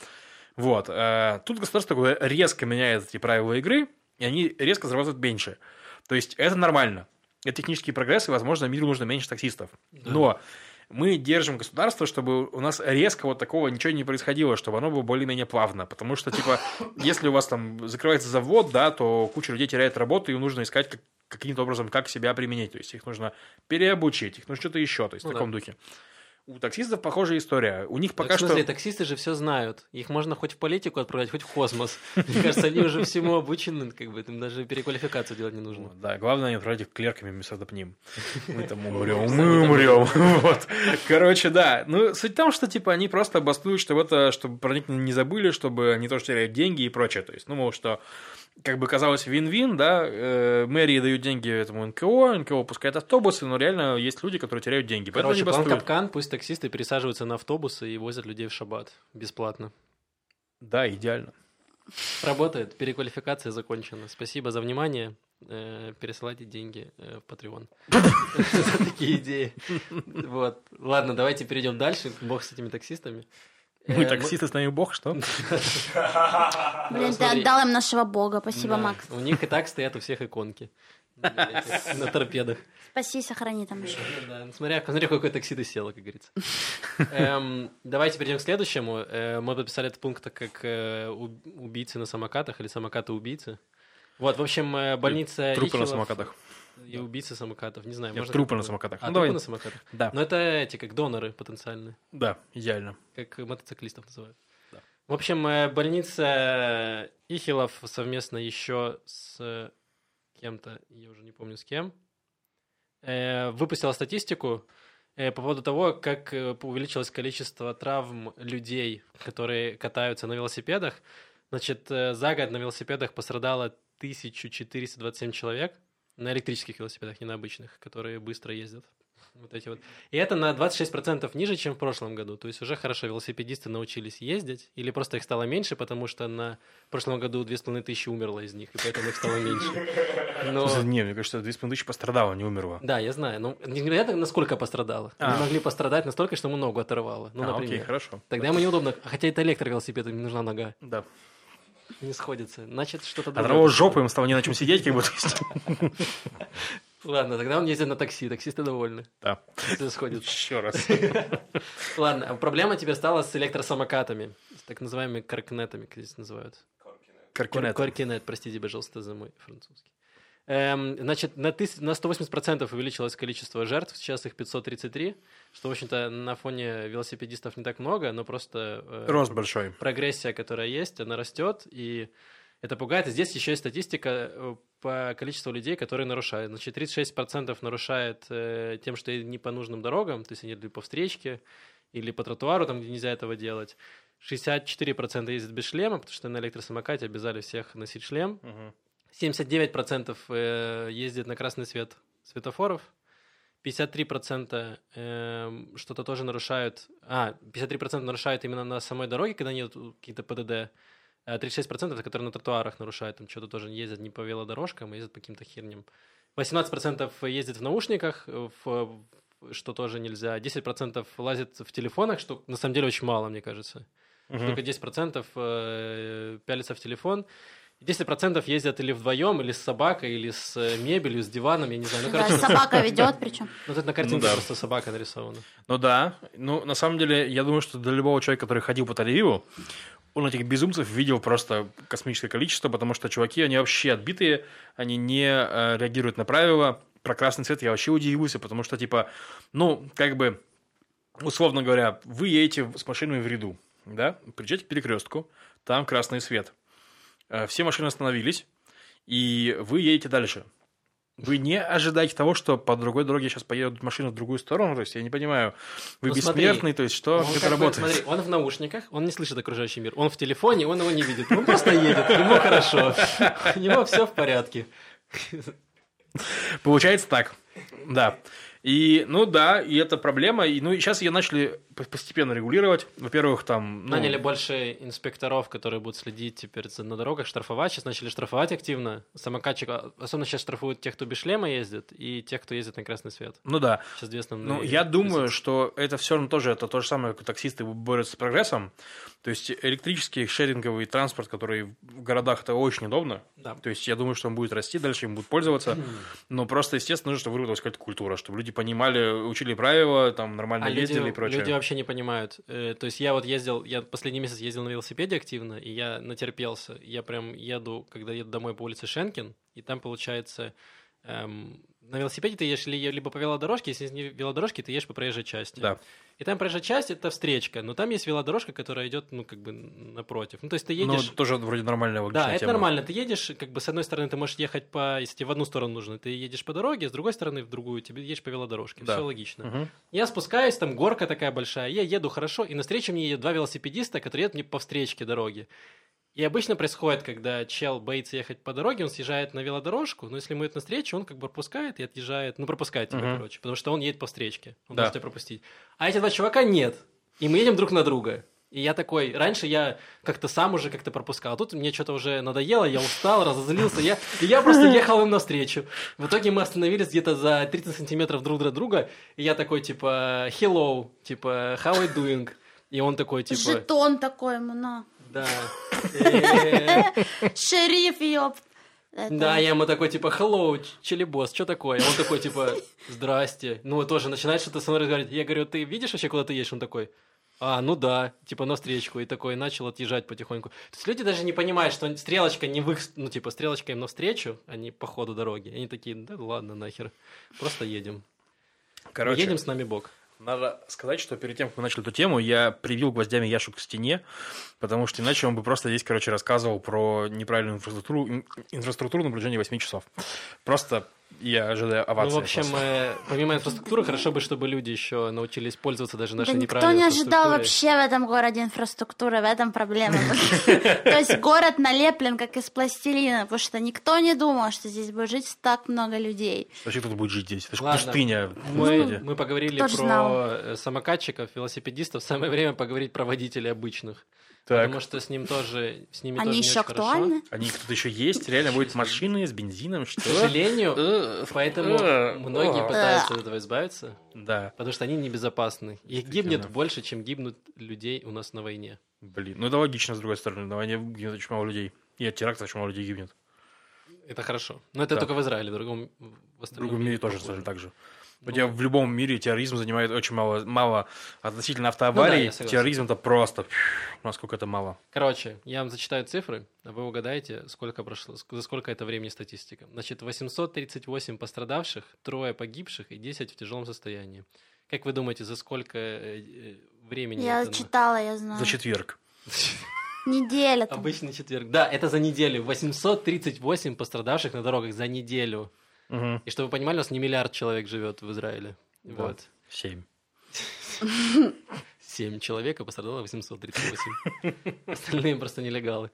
Вот. Э, тут государство резко меняет эти правила игры, и они резко зарабатывают меньше. То есть это нормально. Это технический прогресс, и, возможно, миру нужно меньше таксистов. Да. Но мы держим государство, чтобы у нас резко вот такого ничего не происходило, чтобы оно было более-менее плавно. Потому что, типа, если у вас там закрывается завод, да, то куча людей теряет работу, и нужно искать как, каким-то образом, как себя применить. То есть их нужно переобучить, их нужно что-то еще, то есть ну, в таком да. духе. У таксистов похожая история. У них пока так, в смысле, что... таксисты же все знают. Их можно хоть в политику отправлять, хоть в космос. Мне кажется, они уже всему обучены, как бы им даже переквалификацию делать не нужно. Да, главное не отправлять их клерками вместо допним. Мы там умрем, мы умрем. Вот. Короче, да. Ну, суть в том, что типа они просто бастуют, что это, чтобы про них не забыли, чтобы они тоже теряют деньги и прочее. То есть, ну, мол, что как бы казалось вин-вин, да, э, мэрии дают деньги этому НКО, НКО пускает автобусы, но реально есть люди, которые теряют деньги. Короче, план капкан, пусть таксисты пересаживаются на автобусы и возят людей в шаббат бесплатно. Да, идеально. Работает, переквалификация закончена. Спасибо за внимание. Э, пересылайте деньги э, в Patreon. За такие идеи. Вот. Ладно, давайте перейдем дальше. Бог с этими таксистами. Мы э, таксисты, с нами бог, что? Блин, ты отдал им нашего бога, спасибо, Макс. У них и так стоят у всех иконки на торпедах. Спаси, сохрани там еще. Да, смотря, смотря какой такси ты села, как говорится. Эм, давайте перейдем к следующему. Э, мы подписали этот пункт как э, убийцы на самокатах или самокаты-убийцы. Вот, в общем, больница Трупы на самокатах. И убийцы самокатов, не знаю. Нет, трупы на самокатах. А, ну, трупы на самокатах? Да. Но это эти, как доноры потенциальные. Да, идеально. Как мотоциклистов называют. Да. В общем, э, больница Ихилов совместно еще с кем-то, я уже не помню с кем, э, выпустила статистику э, по поводу того, как увеличилось количество травм людей, которые катаются на велосипедах. Значит, за год на велосипедах пострадало 1427 человек, на электрических велосипедах, не на обычных, которые быстро ездят. Вот эти вот. И это на 26% ниже, чем в прошлом году. То есть уже хорошо велосипедисты научились ездить, или просто их стало меньше, потому что на прошлом году 2500 умерло из них, и поэтому их стало меньше. Но... Не, мне кажется, 2500 пострадало, не умерло. Да, я знаю. Но невероятно, насколько пострадало. А. Они могли пострадать настолько, что ему ногу оторвало. Ну, а, например. окей, хорошо. Тогда ему неудобно. Хотя это электровелосипед, им нужна нога. Да. Не сходится. Значит, что-то другое. Того жопы ему стало не на чем сидеть, как будто. Ладно, тогда он ездит на такси, таксисты довольны. Да. Это сходит. Еще раз. Ладно, а проблема тебе стала с электросамокатами, с так называемыми каркнетами, как здесь называют. Каркинет. Каркинет, простите, пожалуйста, за мой французский. Эм, значит, на, тыс... на 180% увеличилось количество жертв, сейчас их 533, что, в общем-то, на фоне велосипедистов не так много, но просто... Э, Рост большой. Прогрессия, которая есть, она растет, и это пугает. И здесь еще есть статистика э, по количеству людей, которые нарушают. Значит, 36% нарушает э, тем, что не по нужным дорогам, то есть они едут по встречке или по тротуару, там, где нельзя этого делать. 64% ездят без шлема, потому что на электросамокате обязали всех носить шлем. Угу. 79% э, ездит на красный свет светофоров, 53% э, что-то тоже нарушают, а, 53% нарушают именно на самой дороге, когда нет какие-то ПДД, а 36% это которые на тротуарах нарушают, там что-то тоже ездят не по велодорожкам, а ездят по каким-то херням. 18% ездит в наушниках, в, что тоже нельзя. 10% лазит в телефонах, что на самом деле очень мало, мне кажется. Угу. Только 10% э, пялится в телефон. 10% ездят или вдвоем, или с собакой, или с э, мебелью, с диваном, я не знаю. Ну, короче... Да, собака ведет причем. Ну, тут на картинке ну, да. просто собака нарисована. Ну да. Ну, на самом деле, я думаю, что для любого человека, который ходил по тель он этих безумцев видел просто космическое количество, потому что чуваки, они вообще отбитые, они не э, реагируют на правила. Про красный цвет я вообще удивился, потому что, типа, ну, как бы, условно говоря, вы едете с машиной в ряду, да, приезжаете к перекрестку, там красный свет – все машины остановились, и вы едете дальше. Вы не ожидаете того, что по другой дороге сейчас поедут машины в другую сторону? То есть я не понимаю, вы ну, бессмертный, смотри, то есть что, ну, это работает? Бы, смотри, он в наушниках, он не слышит окружающий мир, он в телефоне, он его не видит, он просто едет, ему хорошо, у него все в порядке. Получается так, да. И, ну да, и это проблема. И, ну, и сейчас ее начали постепенно регулировать. Во-первых, там... Ну... Наняли больше инспекторов, которые будут следить теперь на дорогах, штрафовать. Сейчас начали штрафовать активно. Самокатчик, а, особенно сейчас штрафуют тех, кто без шлема ездит, и тех, кто ездит на красный свет. Ну да. Сейчас две основные. Ну, я думаю, что это все равно тоже это то же самое, как таксисты борются с прогрессом. То есть электрический шеринговый транспорт, который в городах это очень удобно. Да. То есть я думаю, что он будет расти, дальше им будут пользоваться. Но просто, естественно, нужно, чтобы выработалась какая-то культура, чтобы люди понимали, учили правила, там нормально а ездили люди, и прочее. Люди вообще не понимают. Э, то есть я вот ездил, я последний месяц ездил на велосипеде активно, и я натерпелся. Я прям еду, когда еду домой по улице Шенкин, и там получается эм, на велосипеде ты едешь либо по велодорожке, если не велодорожки, ты едешь по проезжей части. Да. И там проезжая часть это встречка, но там есть велодорожка, которая идет, ну, как бы напротив. Ну, то есть ты едешь. Ну, тоже вроде нормальная Да, это тема. нормально. Ты едешь, как бы с одной стороны, ты можешь ехать по. Если тебе в одну сторону нужно, ты едешь по дороге, с другой стороны, в другую, тебе едешь по велодорожке. Да. Все логично. Угу. Я спускаюсь, там горка такая большая, я еду хорошо, и навстречу мне едут два велосипедиста, которые едут мне по встречке дороги. И обычно происходит, когда чел боится ехать по дороге, он съезжает на велодорожку, но если ему это навстречу, он как бы пропускает и отъезжает, ну, пропускает тебя, uh-huh. короче, потому что он едет по встречке, он да. может тебя пропустить. А эти два чувака нет, и мы едем друг на друга. И я такой, раньше я как-то сам уже как-то пропускал, а тут мне что-то уже надоело, я устал, разозлился, я, и я просто ехал им навстречу. В итоге мы остановились где-то за 30 сантиметров друг от друга, и я такой, типа, hello, типа, how are you doing? И он такой, типа... Жетон такой ему, на. Да. Шериф, ёп. Да, я ему такой, типа, hello, челебос, что такое? Он такой, типа, здрасте. Ну, тоже начинает что-то со мной разговаривать. Я говорю, ты видишь вообще, куда ты едешь? Он такой, а, ну да, типа на встречку, и такой начал отъезжать потихоньку. То есть люди даже не понимают, что стрелочка не в их, ну типа стрелочка им навстречу, а не по ходу дороги. Они такие, да ладно, нахер, просто едем. Короче, едем с нами Бог. Надо сказать, что перед тем, как мы начали эту тему, я привил гвоздями Яшу к стене, потому что иначе он бы просто здесь, короче, рассказывал про неправильную инфраструктуру, инфраструктуру наблюдения 8 часов. Просто я ожидаю овации. Ну, в общем, э, помимо инфраструктуры, хорошо бы, чтобы люди еще научились пользоваться даже нашей да неправильной Никто не ожидал вообще в этом городе инфраструктуры, в этом проблема. То есть город налеплен как из пластилина, потому что никто не думал, что здесь будет жить так много людей. Вообще кто будет жить здесь? Это же пустыня. Мы поговорили про э, самокатчиков, велосипедистов. Самое время поговорить про водителей обычных. Так. Потому что с ним тоже, с ними Они тоже еще актуальны? Хорошо. Они кто-то еще есть? Реально будет машины с бензином? Что? К сожалению, э, поэтому э, многие э. пытаются от этого избавиться. Да. Потому что они небезопасны. Их гибнет больше, чем гибнут людей у нас на войне. Блин, ну это логично, с другой стороны. На войне гибнет очень мало людей. И от теракта очень мало людей гибнет. Это хорошо. Но это да. только в Израиле, в другом, в, в другом мире тоже так же. Хотя в любом мире терроризм занимает очень мало, мало относительно автоаварий. Ну да, терроризм это просто, насколько это мало. Короче, я вам зачитаю цифры, а вы угадаете, сколько прошло, за сколько это времени статистика. Значит, 838 пострадавших, трое погибших и 10 в тяжелом состоянии. Как вы думаете, за сколько э, э, времени? Я это... читала, я знаю. За четверг. Неделя. Обычный четверг. Да, это за неделю. 838 пострадавших на дорогах за неделю. Угу. И чтобы вы понимали, у нас не миллиард человек живет в Израиле. Да. Вот. Семь. Семь человек, а пострадало 838. Остальные просто нелегалы.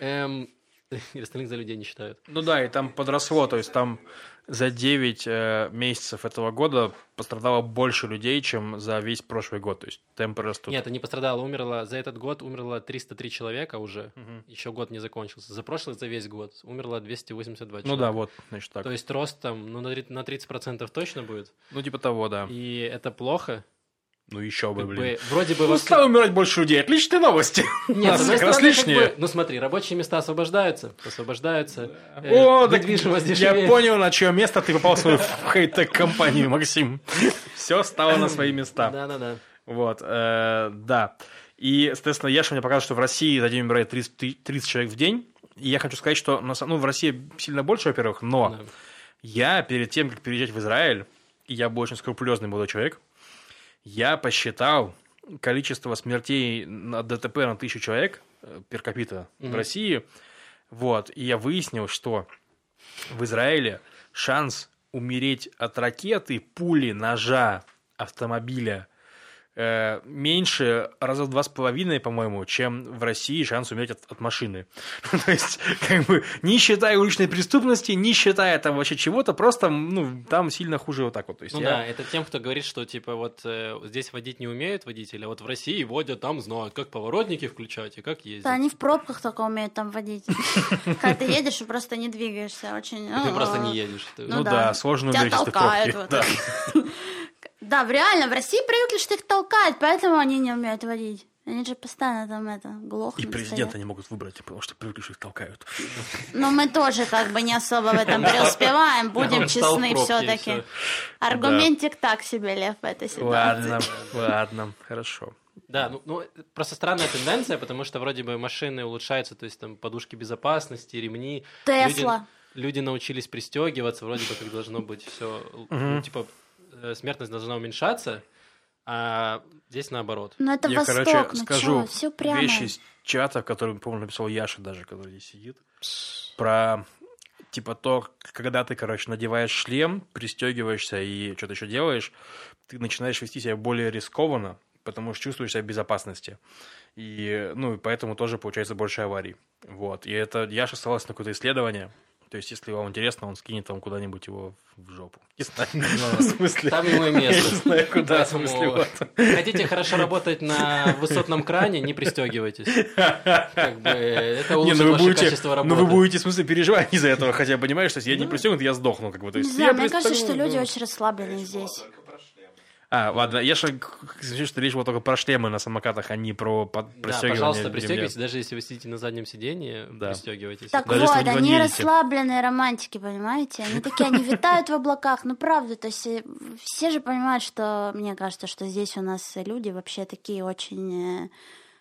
Эм, и остальных за людей не считают. Ну да, и там подросло, то есть там за 9 э, месяцев этого года пострадало больше людей, чем за весь прошлый год. То есть темпы растут. Нет, это не пострадало, умерло. За этот год умерло 303 человека уже. Угу. Еще год не закончился. За прошлый, за весь год умерло 282 человека. Ну да, вот, значит так. То есть рост там ну, на 30% точно будет. Ну типа того, да. И это плохо. Ну еще бы, блин. Бы, вроде бы... Ну, стало умирать больше людей. Отличные новости. Нет, с как бы, ну смотри, рабочие места освобождаются, освобождаются. Э, О, так я понял, на чье место ты попал в свою хей-тек компанию, Максим. Все стало на свои места. Да-да-да. Вот, э, да. И, соответственно, Яша мне показывает, что в России за день умирает 30, 30 человек в день. И я хочу сказать, что ну, в России сильно больше, во-первых, но да. я перед тем, как переезжать в Израиль, я был очень скрупулезный молодой человек, я посчитал количество смертей на ДТП на тысячу человек пер капита mm-hmm. в России. Вот. И я выяснил, что в Израиле шанс умереть от ракеты, пули, ножа, автомобиля э, меньше раза в два с половиной, по-моему, чем в России шанс умереть от, от машины. То есть, как бы, не считая уличной преступности, не считая там вообще чего-то, просто, ну, там сильно хуже вот так вот. То есть ну я... да, это тем, кто говорит, что, типа, вот э, здесь водить не умеют водители, а вот в России водят, там знают, как поворотники включать и как ездить. Да, они в пробках только умеют там водить. Когда ты едешь и просто не двигаешься, очень... Ты просто не едешь. Ну да, сложно умереть в пробке. Да, реально, в России привыкли, что их толкают, поэтому они не умеют водить. Они же постоянно там это глохнут. И президента не могут выбрать, потому что привыкли, что их толкают. Но мы тоже как бы не особо в этом преуспеваем, будем честны все-таки. Аргументик так себе, Лев, в этой ситуации. Ладно, ладно, хорошо. Да, ну, ну просто странная тенденция, потому что вроде бы машины улучшаются, то есть там подушки безопасности, ремни. Тесла. Люди, люди научились пристегиваться, вроде бы как должно быть все, ну, типа смертность должна уменьшаться, а здесь наоборот. Ну это Я, Восток, короче, ну скажу чё, все прямо. вещи из чата, который, по-моему, написал Яша даже, который здесь сидит, про типа то, когда ты, короче, надеваешь шлем, пристегиваешься и что-то еще делаешь, ты начинаешь вести себя более рискованно, потому что чувствуешь себя в безопасности. И, ну, и поэтому тоже получается больше аварий. Вот. И это Яша ссылался на какое-то исследование, то есть, если вам интересно, он скинет вам куда-нибудь его в жопу. Не знаю. Там ему и место. Не знаю, куда, в смысле, вот. Хотите хорошо работать на высотном кране, не пристегивайтесь. Как бы это улучшит не, ну ваше будете, качество работы. Ну вы будете, в смысле, переживать из-за этого, хотя понимаешь, то есть я не пристегнут, я сдохну, как бы. То есть, Не знаю, я мне кажется, что люди ну. очень расслаблены здесь. А, ладно, я же скажу, что речь была только про шлемы на самокатах, а не про под- Да, пожалуйста, пристегивайтесь, даже если вы сидите на заднем сиденье, Да. пристегивайтесь. Так Даже вот, они расслабленные романтики, понимаете? Они такие, они витают в облаках, ну правда, то есть э, все же понимают, что, мне кажется, что здесь у нас люди вообще такие очень э,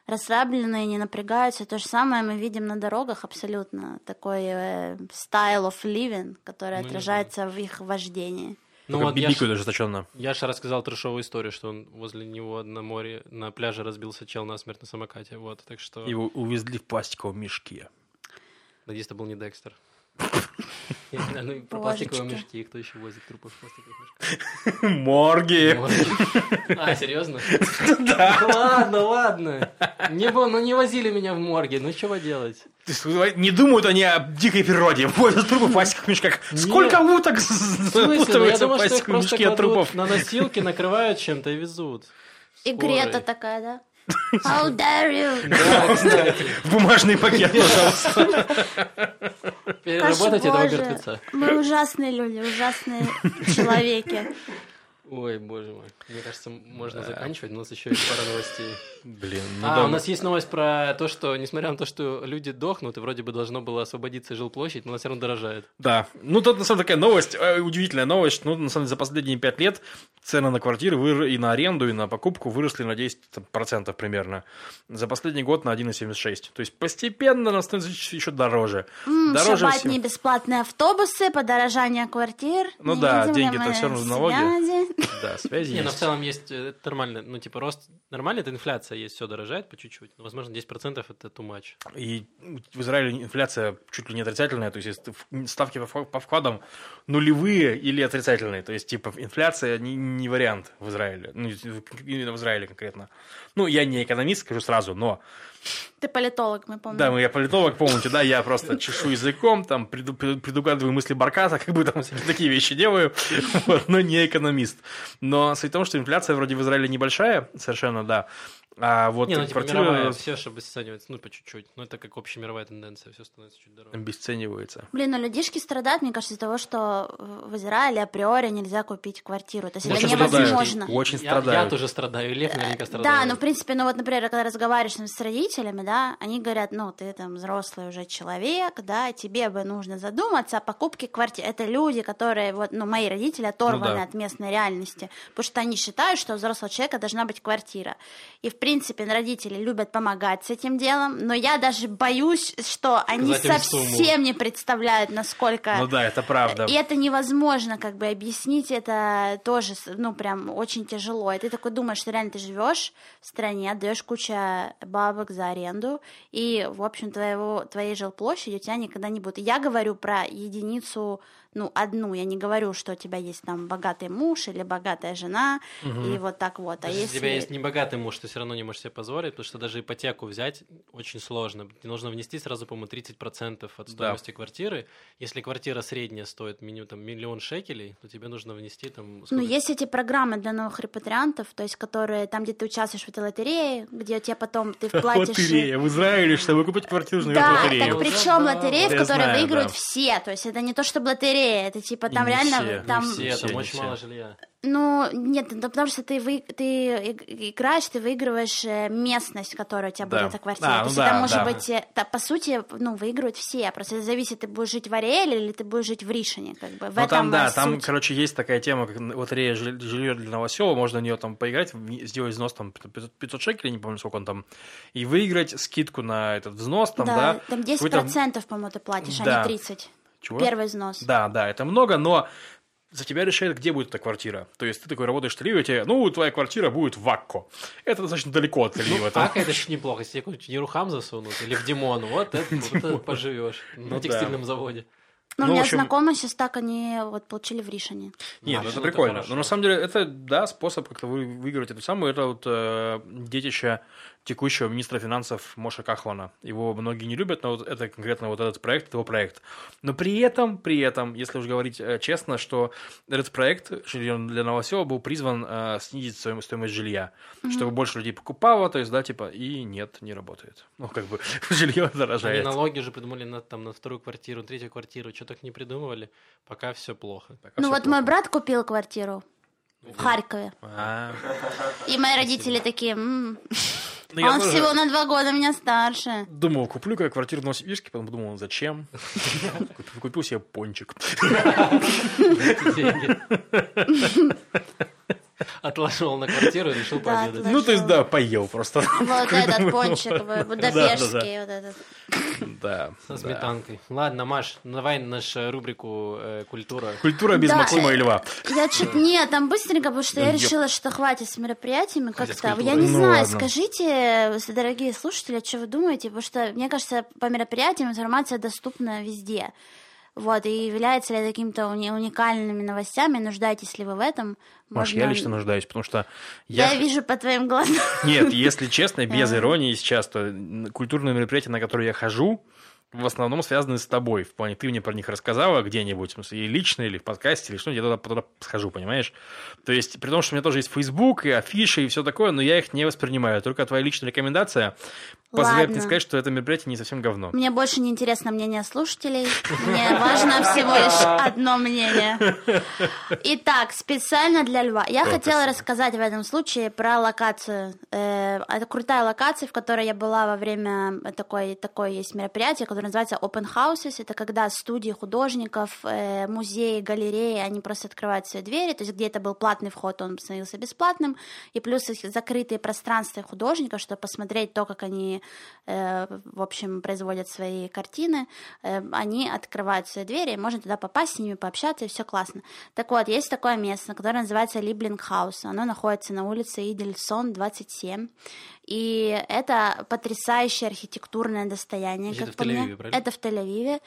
расслабленные, не напрягаются. То же самое мы видим на дорогах абсолютно. Такой э, style of living, который Ну, отражается в их вождении. Ну вот я бибикают ожесточенно. Яша рассказал трешовую историю, что он возле него на море, на пляже разбился чел насмерть на самокате. Вот, так что... Его увезли в пластиковом мешке. Надеюсь, это был не Декстер. Ну и про пластиковые мешки, кто еще возит трупы в пластиковых мешках? Морги! А, серьезно? Да. Ладно, ладно. Не, ну не возили меня в морге, ну чего делать? Не думают они о дикой природе. Возят трупы в пластиковых мешках. Сколько уток В смысле? Ну, я запутывается в просто мешки от трупов? на носилки, накрывают чем-то и везут. И. Грета такая, да? How dare you? Да, бумажный пакет, пожалуйста. Переработать этого мертвеца. Мы ужасные люди, ужасные человеки. Ой, боже мой. Мне кажется, можно заканчивать, но у нас еще есть пара новостей. Блин, ну а, да. у нас есть новость про то, что, несмотря на то, что люди дохнут, и вроде бы должно было освободиться жилплощадь, но она все равно дорожает. Да. Ну, тут, на самом деле, такая новость, э, удивительная новость. Ну, на самом деле, за последние пять лет цены на квартиры выр- и на аренду, и на покупку выросли на 10% примерно. За последний год на 1,76. То есть, постепенно она становится еще дороже. М, дороже не бесплатные автобусы, подорожание квартир. Ну да, деньги-то всё равно налоги. связи? Да, связи Не, ну в целом есть, э, нормально, ну типа рост, нормально, это инфляция есть, все дорожает по чуть-чуть, но возможно 10% это too much. И в Израиле инфляция чуть ли не отрицательная, то есть ставки по вк- по вкладам нулевые или отрицательные, то есть типа инфляция не, не вариант в Израиле, ну, именно в Израиле конкретно. Ну, я не экономист, скажу сразу, но Ты политолог, мы помним. да, мы- я политолог, помните, да, я просто чешу языком, там преду- преду- предугадываю мысли Баркаса, как бы там такие вещи делаю, вот, но не экономист. Но суть в том, что инфляция вроде в Израиле небольшая, совершенно, да, а вот не, ну типа квартиры мировая, все же обесценивается, ну по чуть-чуть, но это как общемировая тенденция, все становится чуть дороже. обесцениваются. Блин, ну людишки страдают, мне кажется, из-за того, что в Израиле априори нельзя купить квартиру. То есть Очень это страдают. невозможно. Очень Я, страдают. я тоже страдаю, Лев наверняка страдает. Да, ну, в принципе, ну вот, например, когда разговариваешь там, с родителями, да, они говорят, ну, ты там взрослый уже человек, да, тебе бы нужно задуматься о покупке квартиры. Это люди, которые, вот, ну, мои родители оторваны Ну да. от местной реальности, потому что они считают, что у взрослого человека должна быть квартира. И, в принципе, родители любят помогать с этим делом, но я даже боюсь, что они совсем не представляют, насколько... Ну да, это правда. И это невозможно как бы объяснить, это тоже, ну, прям очень тяжело. И ты такой думаешь, что реально ты живешь в стране, отдаешь куча бабок за аренду, и, в общем, твоего, твоей жилплощади у тебя никогда не будет. я говорю про единицу ну, одну. Я не говорю, что у тебя есть там богатый муж или богатая жена, угу. и вот так вот. А даже если... у тебя есть небогатый муж, ты все равно не можешь себе позволить, потому что даже ипотеку взять очень сложно. Тебе нужно внести сразу, по-моему, 30% от стоимости да. квартиры. Если квартира средняя стоит минимум там, миллион шекелей, то тебе нужно внести там... Ну, сколько... Ну, есть эти программы для новых репатриантов, то есть которые там, где ты участвуешь в этой лотерее, где у тебя потом ты вплатишь... Лотерея в Израиле, чтобы купить квартиру, нужно да, лотерею. так причем лотерея, в которой выиграют все, то есть это не то, чтобы лотерея это типа там реально... Все, там... Не все, там очень мало жилья. Ну, нет, да, потому что ты, вы, ты играешь, ты выигрываешь э, местность, которая у тебя да. будет эта квартира. А, То ну есть да, это может да. быть, это, по сути, ну, выигрывают все. Просто это зависит, ты будешь жить в Ариэле или ты будешь жить в Ришине, как бы. В ну, этом там, да, суть. там, короче, есть такая тема, как лотерея жилье для Новосела, можно на нее там поиграть, сделать взнос там 500 шекелей, не помню, сколько он там, и выиграть скидку на этот взнос там, да. Да, там 10%, по-моему, ты платишь, да. а не 30%. Чего? Первый взнос. Да, да, это много, но за тебя решает, где будет эта квартира. То есть ты такой работаешь в Тель-Авиве, тебе, ну, твоя квартира будет в Акко. Это достаточно далеко от Тель-Авива. Ну, Акко это еще неплохо. Если какой-нибудь Ерухам засунут или в Димон, вот это, это поживешь на ну текстильном заводе. Ну, ну, у меня общем... знакомые сейчас так они вот получили в Ришине. Нет, ну это прикольно. Но на самом деле это, да, способ как-то выиграть эту самую, это вот э, детище текущего министра финансов Моша Кахлана. Его многие не любят, но вот это конкретно вот этот проект, это его проект. Но при этом, при этом, если уж говорить э, честно, что этот проект для Новосела был призван э, снизить стоимость, стоимость жилья, mm-hmm. чтобы больше людей покупало, то есть, да, типа, и нет, не работает. Ну, как бы жилье дорожает. Они налоги же придумали на, там, на вторую квартиру, третью квартиру, что так не придумывали, пока все плохо. Пока ну, вот плохо. мой брат купил квартиру в Харькове. А. И мои родители такие... Ну, Он тоже... всего на два года меня старше. Думал, куплю-ка я квартиру в Новосибирске, потом подумал, зачем? Купил себе пончик. Отложил на квартиру и решил пообедать. Ну, то есть, да, поел просто. Вот этот пончик будапештский, вот этот. Да. Со сметанкой. Ладно, Маш, давай нашу рубрику э, «Культура». Культура без Максима и Льва. Я чуть нет, там быстренько, потому что я решила, что хватит с мероприятиями как-то. Я не ну знаю, скажите, дорогие слушатели, что вы думаете, потому что, мне кажется, по мероприятиям информация доступна везде. Вот, и является ли это какими-то уникальными новостями, нуждаетесь ли вы в этом? Маш, Можно... я лично нуждаюсь, потому что я... Я вижу по твоим глазам. Нет, если честно, без иронии сейчас, то культурные мероприятия, на которые я хожу, в основном связаны с тобой. В плане, ты мне про них рассказала где-нибудь, и лично, или в подкасте, или что, я туда, туда схожу, понимаешь? То есть, при том, что у меня тоже есть Facebook и афиши и все такое, но я их не воспринимаю. Только твоя личная рекомендация позволяет мне сказать, что это мероприятие не совсем говно. Мне больше не интересно мнение слушателей. Мне важно всего лишь одно мнение. Итак, специально для Льва. Я хотела рассказать в этом случае про локацию. Э, это крутая локация, в которой я была во время такой, такое есть мероприятие, которое называется Open Houses. Это когда студии художников, э, музеи, галереи, они просто открывают свои двери. То есть где это был платный вход, он становился бесплатным. И плюс закрытые пространства художников, чтобы посмотреть то, как они Э, в общем, производят свои картины, э, они открывают свои двери, можно туда попасть с ними, пообщаться, и все классно. Так вот, есть такое место, которое называется Либлинг Хаус. Оно находится на улице Идельсон, 27. И это потрясающее архитектурное достояние, как это по мне. Это в Тель-Авиве.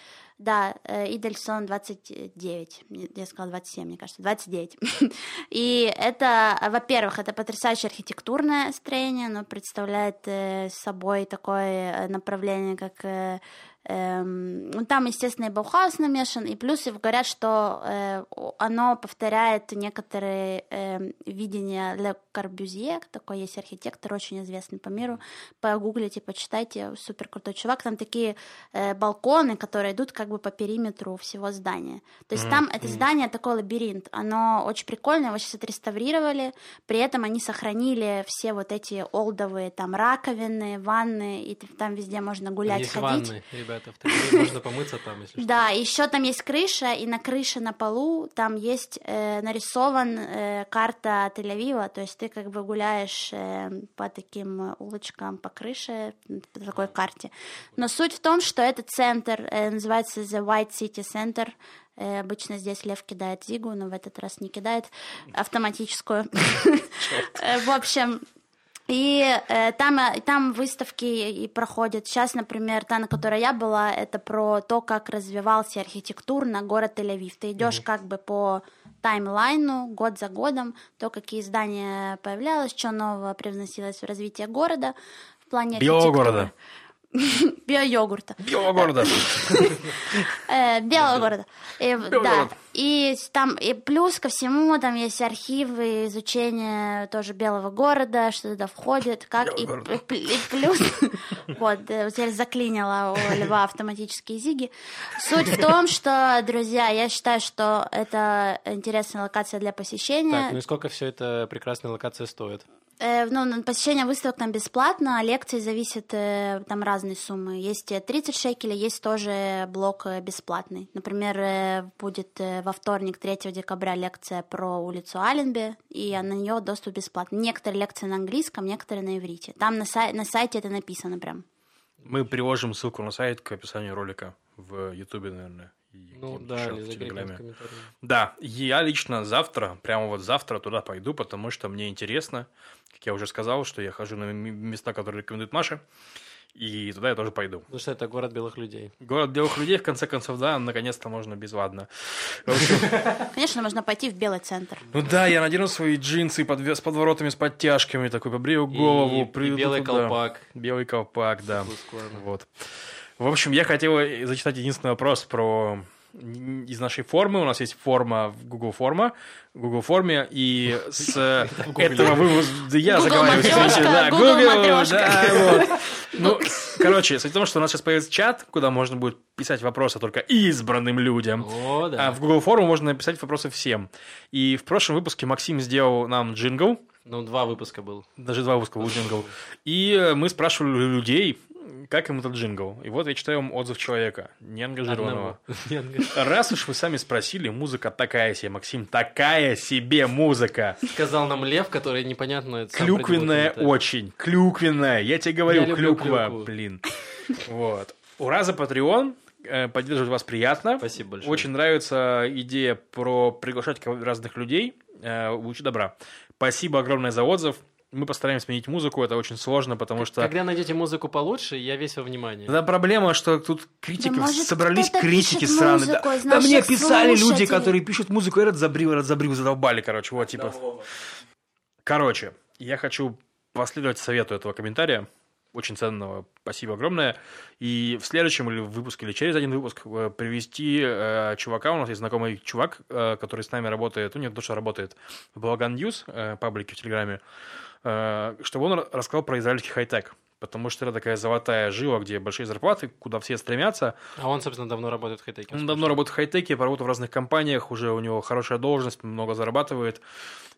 Да, э, Идельсон 29, я сказала 27, мне кажется, 29. И это, во-первых, это потрясающее архитектурное строение, оно представляет э, собой такое направление, как Эм, ну, там, естественно, и Баухаус намешан, и плюс говорят, что э, оно повторяет некоторые э, видения Ле Корбюзье, такой есть архитектор, очень известный по миру, погуглите, почитайте, супер крутой чувак, там такие э, балконы, которые идут как бы по периметру всего здания. То есть mm-hmm. там это здание такой лабиринт, оно очень прикольное, его сейчас отреставрировали, при этом они сохранили все вот эти олдовые там раковины, ванны, и там везде можно гулять, есть ходить. Ванны, ребят ребята. В Тель-Авиве можно помыться там, если что. Да, еще там есть крыша, и на крыше на полу там есть э, нарисован э, карта Тель-Авива, то есть ты как бы гуляешь э, по таким улочкам, по крыше, по такой карте. Но суть в том, что этот центр э, называется The White City Center, обычно здесь Лев кидает Зигу, но в этот раз не кидает автоматическую. В общем, и э, там, э, там выставки и проходят. Сейчас, например, та, на которой я была, это про то, как развивался архитектурно город Тель-Авив. Ты идешь mm-hmm. как бы по таймлайну, год за годом, то, какие здания появлялось, что нового привносилось в развитие города в плане Белого города. Био-йогурта. Белого города. Э, белого города. И там, и плюс ко всему, там есть архивы изучения тоже белого города, что туда входит, как и, и плюс, вот, э, теперь заклинила у Льва автоматические зиги. Суть в том, что, друзья, я считаю, что это интересная локация для посещения. Так, ну и сколько все это прекрасная локация стоит? Э, ну, посещение выставок там бесплатно, а лекции зависят э, там разные суммы. Есть 30 шекелей, есть тоже блок бесплатный. Например, будет во вторник, 3 декабря лекция про улицу Аленбе, и на нее доступ бесплатный. Некоторые лекции на английском, некоторые на иврите. Там на, сай- на сайте это написано прям. Мы приложим ссылку на сайт к описанию ролика в Ютубе, наверное. Ну да, или в Телеграме. Да, я лично завтра, прямо вот завтра туда пойду, потому что мне интересно, как я уже сказал, что я хожу на места, которые рекомендует Маша. И туда я тоже пойду. Потому что это город белых людей. Город белых людей, в конце концов, да, наконец-то можно безвадно. Конечно, можно пойти в белый центр. Ну да, я надену свои джинсы под, с подворотами, с подтяжками, такой побрею голову. И, и белый колпак. Белый колпак, да. Вот. В общем, я хотел зачитать единственный вопрос про из нашей формы. У нас есть форма в Google форма, Google форме, и с этого вывода... Я заговариваюсь, извините. Да, Google, да, вот. Ну, короче, суть в том, что у нас сейчас появится чат, куда можно будет писать вопросы только избранным людям. О, да. А в Google форму можно написать вопросы всем. И в прошлом выпуске Максим сделал нам джингл. Ну, два выпуска был. Даже два выпуска был джингл. И мы спрашивали людей, как им этот джингл? И вот я читаю вам отзыв человека, неангажированного. Раз уж вы сами спросили, музыка такая себе, Максим, такая себе музыка. Сказал нам Лев, который непонятно... Клюквенная очень, клюквенная. Я тебе говорю, я клюква, блин. Вот. Ура за Patreon, э, поддерживать вас приятно. Спасибо большое. Очень нравится идея про приглашать разных людей. Э, лучше добра. Спасибо огромное за отзыв мы постараемся сменить музыку, это очень сложно, потому что... Когда найдете музыку получше, я весь во внимании. Да, проблема, что тут критиков да, может, собрались критики сраные. Да, да мне писали слушателей. люди, которые пишут музыку, этот забрил, этот забрил, задолбали, короче, вот, типа... Короче, я хочу последовать совету этого комментария, очень ценного, спасибо огромное. И в следующем или в выпуске, или через один выпуск э, привести э, чувака, у нас есть знакомый чувак, э, который с нами работает, ну, нет, то, что работает в Балаган News, э, паблике в Телеграме, чтобы он рассказал про израильский хай-тек. Потому что это такая золотая жила, где большие зарплаты, куда все стремятся. А он, собственно, давно работает в хай-теке. Он давно работает в хай-теке, поработал в разных компаниях, уже у него хорошая должность, много зарабатывает.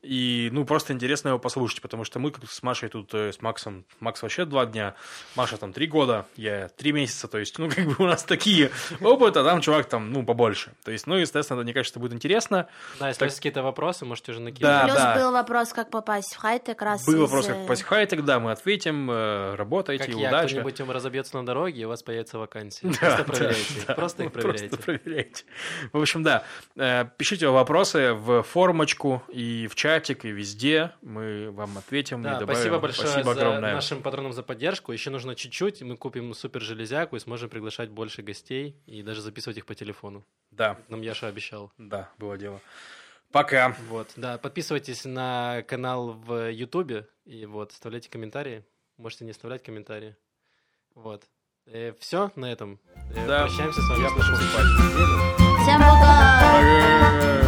И, ну, просто интересно его послушать, потому что мы с Машей тут, э, с Максом, Макс вообще два дня, Маша там три года, я три месяца, то есть, ну, как бы у нас такие опыты, а там чувак там, ну, побольше. То есть, ну, естественно, мне кажется, будет интересно. Да, если так... есть какие-то вопросы, можете уже накинуть. Да, Плюс да. был вопрос, как попасть в хай-тек раз Был из... вопрос, как попасть в хай-тек, да, мы ответим, э, работайте, как удачи. кто-нибудь им разобьется на дороге, и у вас появится вакансия. Просто проверяйте. Просто их проверяйте. Просто проверяйте. В общем, да, э, пишите вопросы в формочку и в чатик, и везде мы вам ответим да, и добавим. Спасибо большое спасибо за нашим патронам за поддержку. Еще нужно чуть-чуть, мы купим супер железяку и сможем приглашать больше гостей и даже записывать их по телефону. Да. Нам Яша обещал. Да, было дело. Пока. Вот, да, подписывайтесь на канал в Ютубе и вот, оставляйте комментарии. Можете не оставлять комментарии. Вот. Э, все на этом. Э, да. Прощаемся с вами. Я пошел спать. Всем пока!